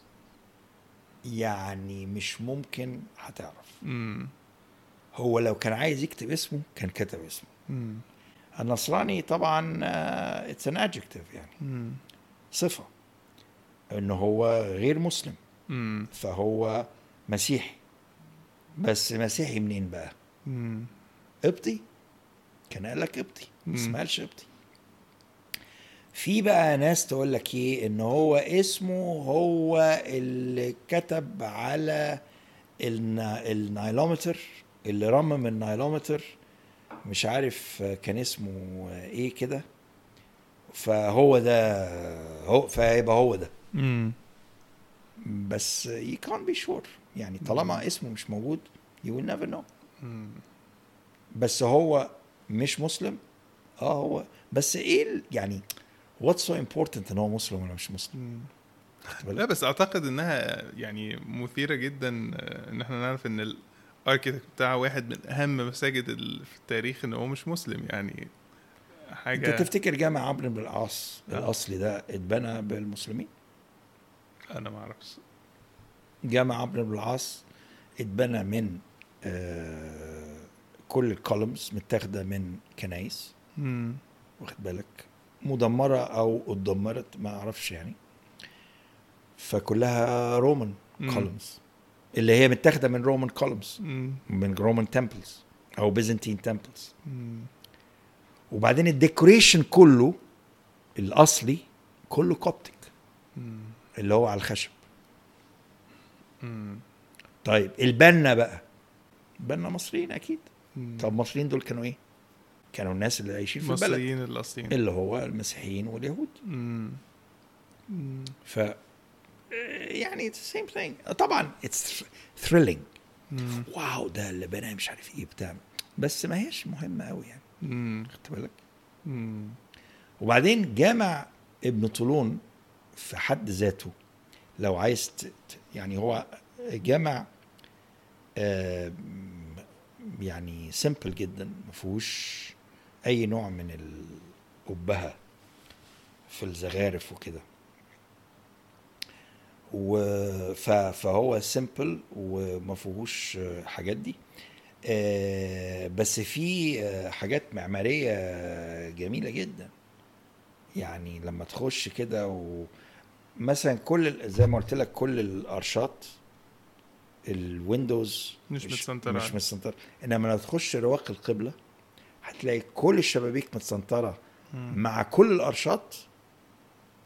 يعني مش ممكن هتعرف. امم هو لو كان عايز يكتب اسمه كان كتب اسمه. امم النصراني طبعا اتس ان adjective يعني. امم صفة. انه هو غير مسلم. امم فهو مسيحي. بس مسيحي منين بقى؟ امم قبطي كان قال لك قبطي مم. ما قالش قبطي في بقى ناس تقول لك إيه؟ إن هو اسمه هو اللي كتب على النا- النايلومتر اللي رمم النايلومتر مش عارف كان اسمه إيه كده. فهو ده هو فيبقى هو ده. امم بس you can't be sure. يعني طالما اسمه مش موجود you will never know. بس هو مش مسلم. آه هو. بس إيه يعني what's so important إن هو مسلم ولا مش مسلم؟ لا بس أعتقد إنها يعني مثيرة جدا آه، إن إحنا نعرف إن الاركيتكت بتاع واحد من أهم مساجد في التاريخ إن هو مش مسلم. يعني حاجة أنت تفتكر جامع عمرو بن العاص آه. الأصلي ده اتبنى بالمسلمين؟ أنا ما أعرفش. جامع عمرو بن العاص اتبنى من آه كل ال columns متاخدة من كنايس واخد بالك؟ مدمرة أو اتدمرت ما أعرفش يعني. فكلها Roman. columns اللي هي متاخدة من Roman columns من Roman temples أو Byzantine temples وبعدين ال decoration كله الأصلي كله Coptic اللي هو على الخشب. طيب البنا بقى. البنا مصريين أكيد. طب المصريين دول كانوا إيه؟ كانوا الناس اللي عايشين في البلد. المصريين الأصليين. اللي هو المسيحيين واليهود. امم ف يعني it's same thing طبعا it's thrilling wow ده اللي بناه مش عارف إيه بتاع. بس ما هيش مهمه قوي يعني. خدت بالك؟ وبعدين جامع ابن طولون في حد ذاته. لو عايز يعني هو جامع آه، يعني simple جدا ما فيهوش أي نوع من الأبهة في الزخارف وكده. و فهو simple وما فيهوش حاجات دي. آه، بس في آه، حاجات معمارية جميلة جدا. يعني لما تخش كده و مثلا كل زي ما قلت لك كل الأرشات ال windows مش متسنترة. مش متسنترة. إنما لما تخش رواق القبلة هتلاقي كل الشبابيك متسنترة مع كل الارشات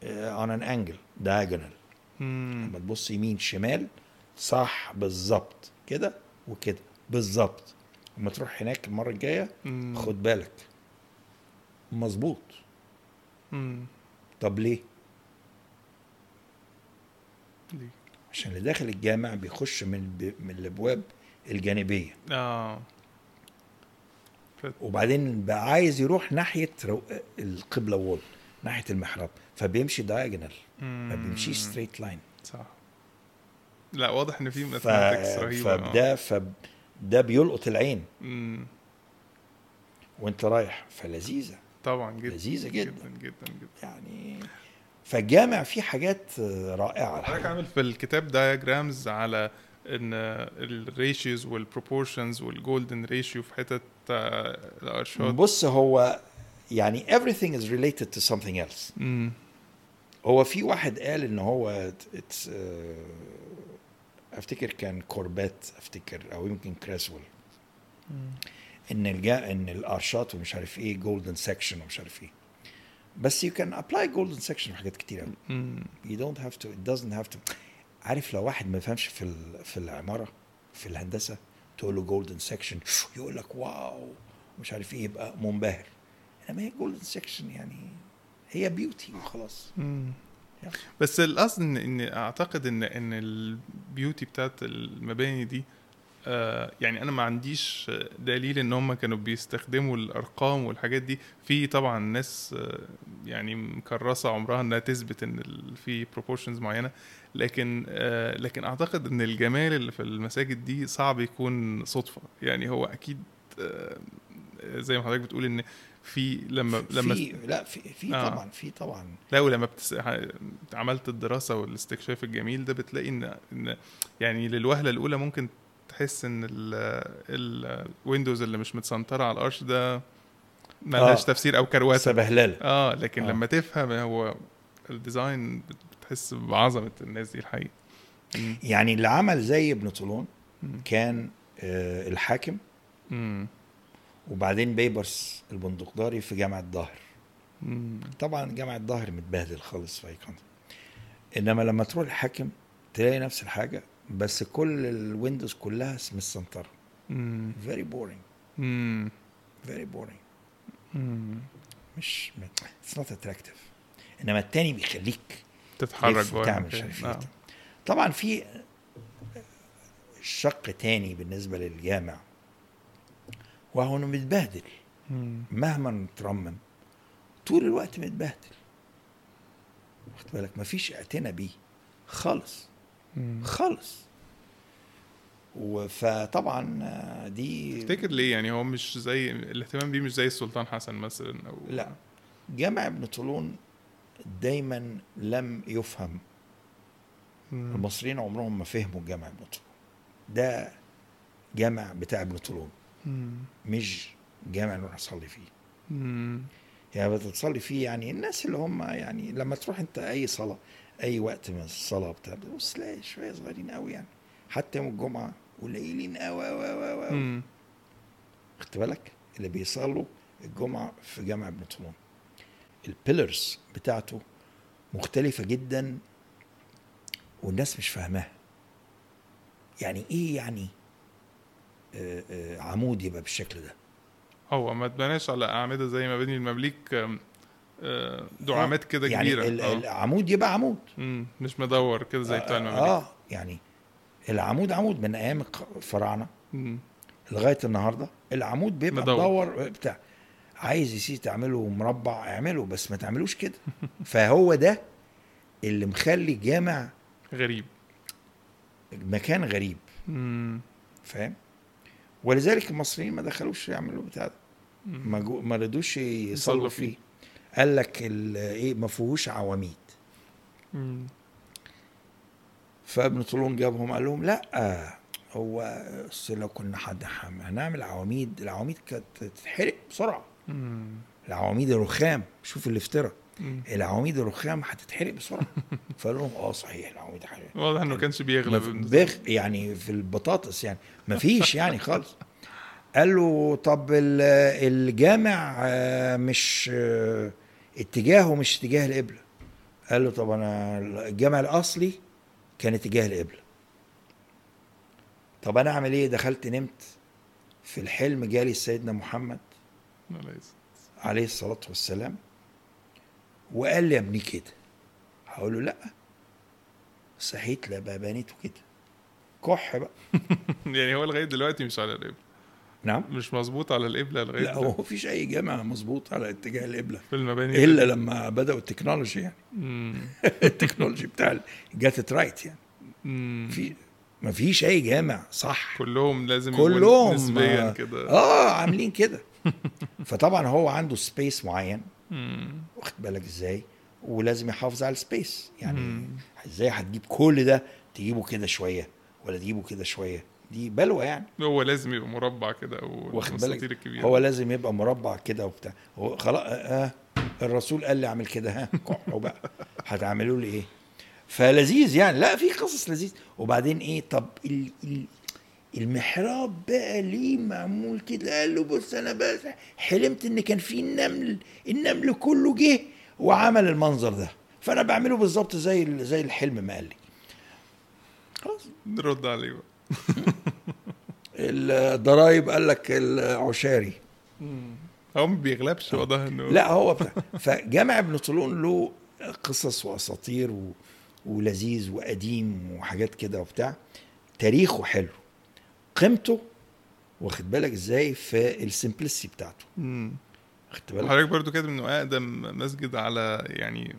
on an angle diagonal لما تبص يمين شمال صح بالظبط كده وكده بالظبط. لما تروح هناك المرة الجاية مم. خد بالك. مظبوط. طب ليه؟ ليه؟ عشان اللي داخل الجامع بيخش من. من الأبواب الجانبية. آه. وبعدين بقى عايز يروح ناحية رو... القبلة wall ناحية المحراب فبيمشي diagonal ما بيمشيش straight line صح. لا واضح إن في. mathematics رهيبة. فده فده بيلقط العين. امم وأنت رايح فلذيذة. طبعا جدا. لذيذة جدا. جدا جدا جدا. يعني فالجامع فيه حاجات آه، رائعة. حضرتك. عامل في الكتاب diagrams على إن ال ratios وال proportions وال golden ratio في حتت آه، الأرشات. بص هو يعني everything is related to something else. مم. هو في واحد قال إن هو it's, uh, أفتكر كان Corbett أفتكر أو يمكن Creswell إن الجا إن الارشات ومش عارف إيه golden section ومش عارف إيه. بس you can apply golden section في حاجات كتير قوي you don't have to it doesn't have to. عارف لو واحد ما يفهمش في في العمارة في الهندسة تقول له golden section يقول لك wow مش عارف إيه يبقى منبهر إنما هي golden section يعني هي beauty وخلاص. يعني. بس القصد ان أعتقد ان إن ال beauty بتاعت المباني دي يعني أنا ما عنديش دليل إن هم كانوا بيستخدموا الأرقام والحاجات دي. في طبعا ناس آه يعني مكرسة عمرها إنها تثبت إن في proportions معينة. لكن آه لكن أعتقد إن الجمال اللي في المساجد دي صعب يكون صدفة. يعني هو أكيد آه زي ما حضرتك بتقول إن في لما لما في لا في في آه. طبعا في طبعا. لا ولما بتس... عملت الدراسة والاستكشاف الجميل ده بتلاقي إن إن يعني للوهلة الأولى ممكن تحس إن ال windows اللي مش متسنطرة على ال arch ده ملهاش آه. تفسير أو كروته سبهلله آه لكن آه. لما تفهم هو ال design بتحس بعظمة الناس دي الحقيقة مم. يعني اللي عمل زي ابن طولون. كان آه، الحاكم مم. وبعدين بيبرس البندقداري في جامع الظاهر. طبعا جامع الظاهر متبهدل خالص في أي corner إنما لما تروح الحاكم تلاقي نفس الحاجة بس كل ال windows كلها متسنطره مم. very boring. very boring. مش it's not attractive إنما التاني بيخليك تتحرك. عارف إيه آه. طبعا في شق تاني بالنسبة للجامع وهو إنه متبهدل. مهما ترمم طول الوقت متبهدل واخد بالك مفيش اعتنى بيه خالص. خالص و- فطبعا دي تفتكر ليه؟ يعني هو مش زي الاهتمام بيه مش زي السلطان حسن مثلا أو لا. جامع ابن طولون دايما لم يفهم. مم. المصريين عمرهم ما فهموا جامع ابن طولون. ده جامع بتاع ابن طولون. مم. مش جامع نروح نصلي فيه. مم. يعني بتصلي فيه يعني الناس اللي هم يعني لما تروح انت اي صلاة أي وقت من الصلاة بتاع بص تلاقي شوية صغيرين قوي يعني. حتى يوم الجمعة قليلين قوي قوي قوي قوي. خدت بالك؟ اللي بيصلوا الجمعة في جامع ابن طولون البيلرز بتاعته مختلفة جدا والناس مش فاهماها. يعني إيه يعني؟ آه، آه، عمود يبقى بالشكل ده؟ هو ما اتبناش على أعمدة زي مباني المماليك آم، آه، دعامات كده يعني كبيرة ال- آه. العمود يبقى عمود مم. مش مدور كده زي بتاع المماليك آه يعني العمود عمود من أيام الفراعنه. لغاية النهارده العمود بيبقى مدور. مدور بتاع عايز يا سيدي تعمله مربع اعمله بس ما تعملوش كده فهو ده اللي مخلي الجامع غريب مكان غريب. فاهم ولذلك المصريين ما دخلوش يعملوا بتاع ده. ما, ما رضوش يصلوا فيه. قال لك ال- إيه ما فيهوش عواميد. فابن طولون جابهم قال لهم لا هو أصل لو كنا حد هنعمل عواميد العواميد كانت تتحرق بسرعة. مم. العواميد الرخام شوف الافتراء. العواميد الرخام هتتحرق بسرعة. فقال لهم آه صحيح العواميد هتحرق واضح إنه كانش بيغلب. ما في- بخ يعني في البطاطس يعني. ما فيش يعني خالص. قال له طب ال- الجامع آه، مش آه، اتجاهه مش اتجاه القبلة. قال له طب أنا الجامع الأصلي كان اتجاه القبلة. طب أنا أعمل إيه؟ دخلت نمت في الحلم جالي سيدنا محمد عليه الصلاة والسلام. وقال لي يا ابني كده. هقول له لا صحيت لا بقى بنيته كده كح بقى. يعني هو لغاية دلوقتي مش على القبلة. نعم. مش مظبوط على القبله لغاية لا هو مفيش أي جامع مظبوط على اتجاه القبله في المباني إلا لما بدأوا ال technology يعني. ال technology بتاع جات right يعني. مم. في مفيش أي جامع صح. كلهم لازم كلهم نسبيا آه، كده. آه عاملين كده. فطبعا هو عنده space معين. واخد بالك إزاي؟ ولازم يحافظ على ال space يعني. إزاي هتجيب كل ده؟ تجيبه كده شوية ولا تجيبه كده شوية؟ دي بلوه يعني. هو لازم يبقى مربع كده أو واخد بالك؟ الكبير. هو لازم يبقى مربع كده وبتاع. هو خلاص آه آه الرسول قال لي اعمل كده. ها كحوا بقى هتعملوا لي إيه؟ فلذيذ يعني. لا في قصص لذيذ. وبعدين إيه؟ طب ال ال المحراب بقى ليه معمول كده؟ قال له بص أنا بس حلمت إن كان في النمل النمل كله جه وعمل المنظر ده. فأنا بعمله بالظبط زي زي الحلم ما قال لي. خلاص. نرد عليه بقى. الضرايب قال لك العشاري. هو ما بيغلبش واضح إنه لا هو بتاع فجامع ابن طولون له قصص وأساطير و... ولذيذ وقديم وحاجات كده وبتاع. تاريخه حلو. قيمته واخد بالك إزاي في ال simplicity بتاعته. واخد بالك؟ وحضرتك برضو كاتب إنه أقدم مسجد على يعني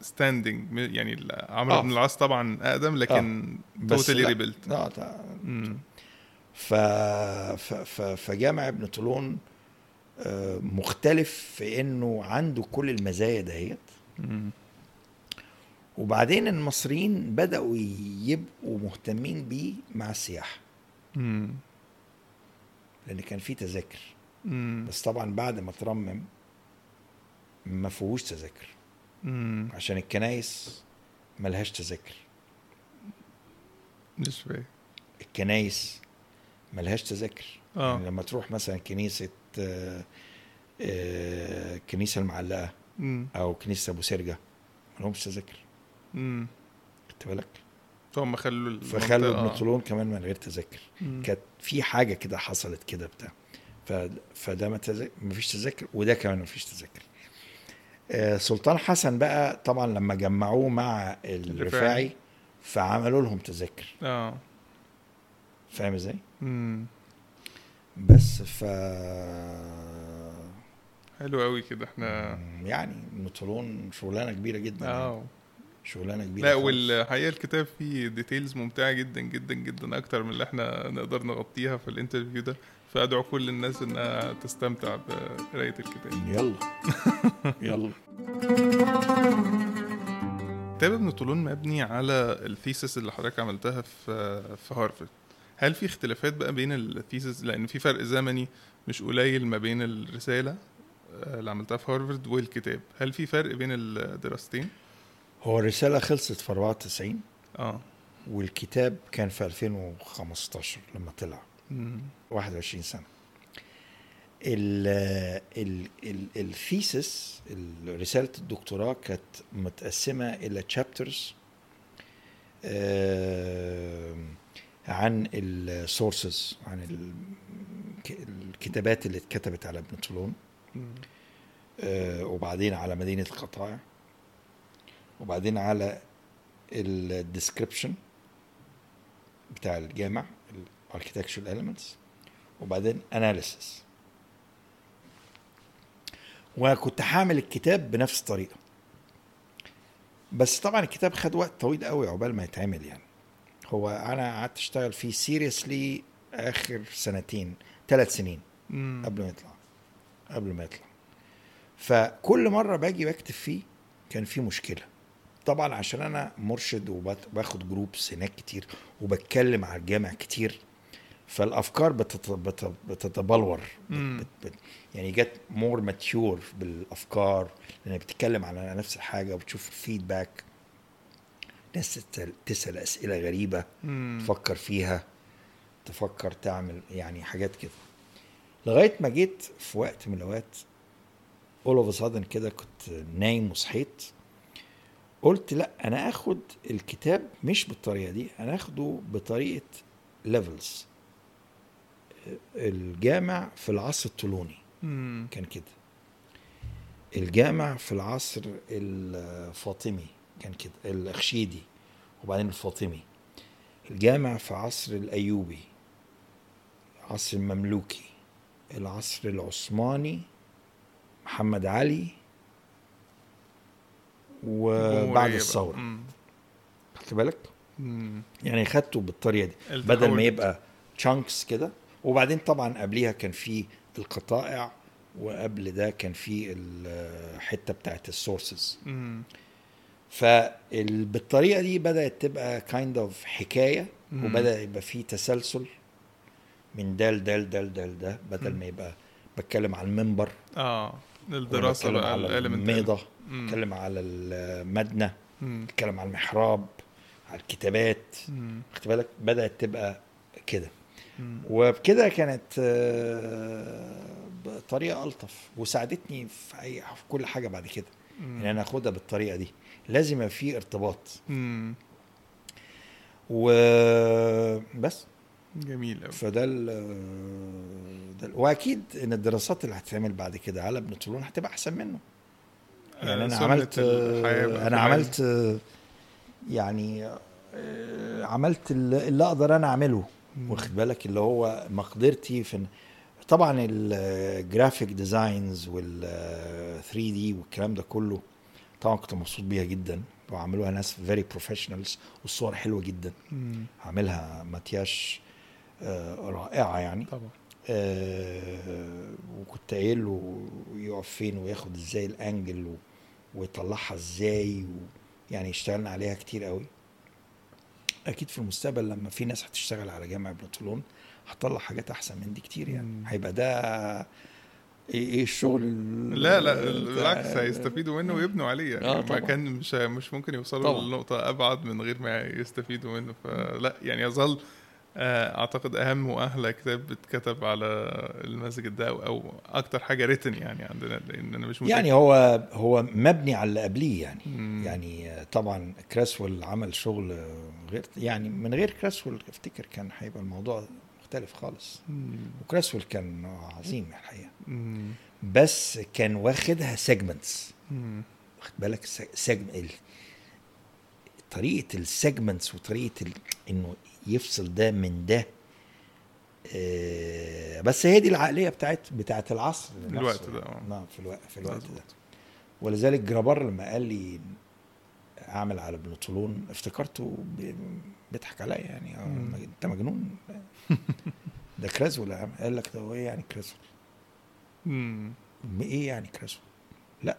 standing يعني ال- عمرو آه. بن العاص طبعا اقدم لكن توتالي. ريبلت آه ف... ف... فجامع ابن طولون آه، مختلف في إنه عنده كل المزايا دهيت. وبعدين المصريين بدأوا يبقوا مهتمين بيه مع السياحة. لأن كان في تذاكر. بس طبعا بعد ما ترمم ما فيهوش تذاكر. عشان الكنايس ملهاش تذاكر فاهم الكنايس ملهاش تذاكر آه يعني لما تروح مثلا كنيسة آه، آه، كنيسة المعلقة مم. أو كنيسة أبو سرجة ملهمش تذاكر مم. خدت بالك فهم خلوا فخلوا ابن آه. طولون كمان من غير تذاكر مم. كانت في حاجة كده حصلت كده بتاع. فده ما تذاكر مفيش تذاكر وده كمان مفيش تذاكر آه، سلطان حسن بقى طبعا لما جمعوه مع الرفاعي فعملوا لهم تذاكر آه فاهم إزاي؟ بس ف حلو قوي كده إحنا يعني ابن طولون شغلانة كبيرة جدا يعني. آه شغلانة كبيرة لا. والحقيقة الكتاب فيه details ممتعة جدا جدا جدا أكتر من اللي إحنا نقدر نغطيها في ال interview ده فأدعو كل الناس إنها تستمتع بقراية الكتاب. يلا. يلا. كتاب ابن طولون مبني على الثيسس اللي حضرتك عملتها في في هارفرد. هل في اختلافات بقى بين الثيسس؟ لأن في فرق زمني مش قليل ما بين الرسالة آه، اللي عملتها في هارفرد والكتاب. هل في فرق بين الدراستين؟ هو الرسالة خلصت في 94 آه. والكتاب كان في 2015 لما طلع. 21 سنة ال ال ال ال thesis رساله الدكتوراه كانت متقسمة إلى chapters عن ال sources عن ال- الكتابات اللي اتكتبت على ابن طولون. آه، وبعدين على مدينة القطائع وبعدين على ال description بتاع الجامع ال architecture elements وبعدين analysis وكنت هعمل الكتاب بنفس الطريقة. بس طبعا الكتاب خد وقت طويل قوي عقبال ما يتعمل يعني. هو أنا قعدت أشتغل فيه seriously آخر سنتين ثلاث سنين مم. قبل ما يطلع قبل ما يطلع. فكل مرة باجي بكتب فيه كان في مشكلة. طبعا عشان أنا مرشد وباخد groups هناك كتير وبتكلم على الجامع كتير. فالأفكار بتت... بت... بتتبلور مم. بت... بت... يعني جت more mature بالأفكار لأنك بتتكلم على نفس الحاجة وبتشوف ال feedback ناس تسال, تسأل أسئلة غريبة مم. تفكر فيها تفكر تعمل يعني حاجات كده لغاية ما جيت في وقت من الأوقات of a sudden كده كنت نايم وصحيت قلت لأ أنا آخد الكتاب مش بالطريقة دي أنا آخده بطريقة levels الجامع في العصر الطولوني. مم. كان كده. الجامع في العصر الفاطمي كان كده. الأخشيدي وبعدين الفاطمي. الجامع في عصر الأيوبي العصر المملوكي. العصر العثماني محمد علي وبعد مم. خدت بالك. يعني خدته بالطريقة دي. بدل ما يبقى chunks كده وبعدين طبعا قبليها كان في القطائع وقبل ده كان في الحتة بتاعت ال sources. فبالطريقة دي بدأت تبقى kind of حكاية مم. وبدأ يبقى في تسلسل من ده لده لده لده لده بدل مم. ما يبقى بتكلم على المنبر آه الدراسه بقى على الميضة. بتكلم على المدنة. بتكلم على المحراب على الكتابات. خدت بالك بدأت تبقى كده. وبكده كانت آه، بطريقه ألطف وساعدتني في أي في كل حاجة بعد كده. ان أنا اخدها بالطريقة دي. لازم يبقى في ارتباط. مم. وبس جميل قوي فده ال ده ال- وأكيد إن الدراسات اللي هتتعمل بعد كده على ابن طولون هتبقى أحسن منه. يعني أنا عملت أنا عملت آه، يعني آه، عملت اللي أقدر أنا أعمله. واخد بالك؟ اللي هو مقدرتي في طبعا ال graphic designs وال 3 D والكلام ده كله طبعا كنت مبسوط بيها جدا. وعملوها ناس very professionals والصور حلوة جدا. عاملها ماتياش آه، رائعة يعني. طبعا. آه، وكنت قايل له يقف فين وياخد إزاي ال angle ويطلعها إزاي و يعني اشتغلنا عليها كتير قوي. أكيد في المستقبل لما في ناس هتشتغل على جامع ابن طولون هتطلع حاجات أحسن من دي كتير يعني مم. هيبقى ده إيه إيه الشغل ال- لا لا بالعكس هيستفيدوا منه ويبنوا عليه يعني آه، ما. كان مش مش ممكن يوصلوا طبعا. لنقطة أبعد من غير ما يستفيدوا منه فلا يعني يظل آه، أعتقد أهم وأحلى كتاب اتكتب على المسجد ده أو أكتر حاجة ريتن يعني عندنا لأن أنا مش متأكد يعني هو هو مبني على اللي قبليه يعني مم. يعني طبعا كراسويل عمل شغل غير يعني من غير كراسويل أفتكر كان هيبقى الموضوع مختلف خالص مم. وكراسويل كان عظيم الحقيقة مم. بس كان واخدها segments. واخد بالك segment طريقة ال segments وطريقة ال... إنه يفصل ده من ده آه، بس هي دي العقلية بتاعت بتاعت العصر نفسه. الوقت ده، آه. نعم في الوقت في الوقت ده. ولذلك جرابار لما قال لي أعمل على ابن طولون افتكرته بيضحك عليا يعني آه،. أنت مجنون ده يا عم قال لك ده هو إيه يعني كراسول مم. إيه يعني كراسول لا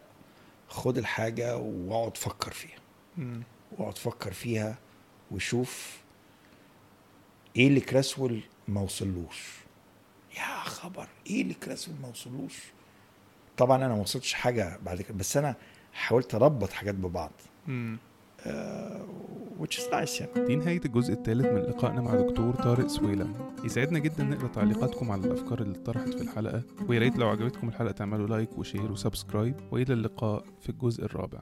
خد الحاجة واقعد فكر فيها. واقعد فكر فيها وشوف إيه اللي كراسول ما وصلوش؟ يا خبر إيه اللي كراسول ما وصلوش؟ طبعا أنا ما وصلتش حاجة بعد كده بس أنا حاولت أربط حاجات ببعض. مم. آه، which is nice يعني. دي نهاية الجزء الثالث من لقائنا مع دكتور طارق سويلم. يسعدنا جدا نقرأ تعليقاتكم على الأفكار اللي اتطرحت في الحلقة. ويا ريت لو عجبتكم الحلقة تعملوا like و share و subscribe. وإلى اللقاء في الجزء الرابع.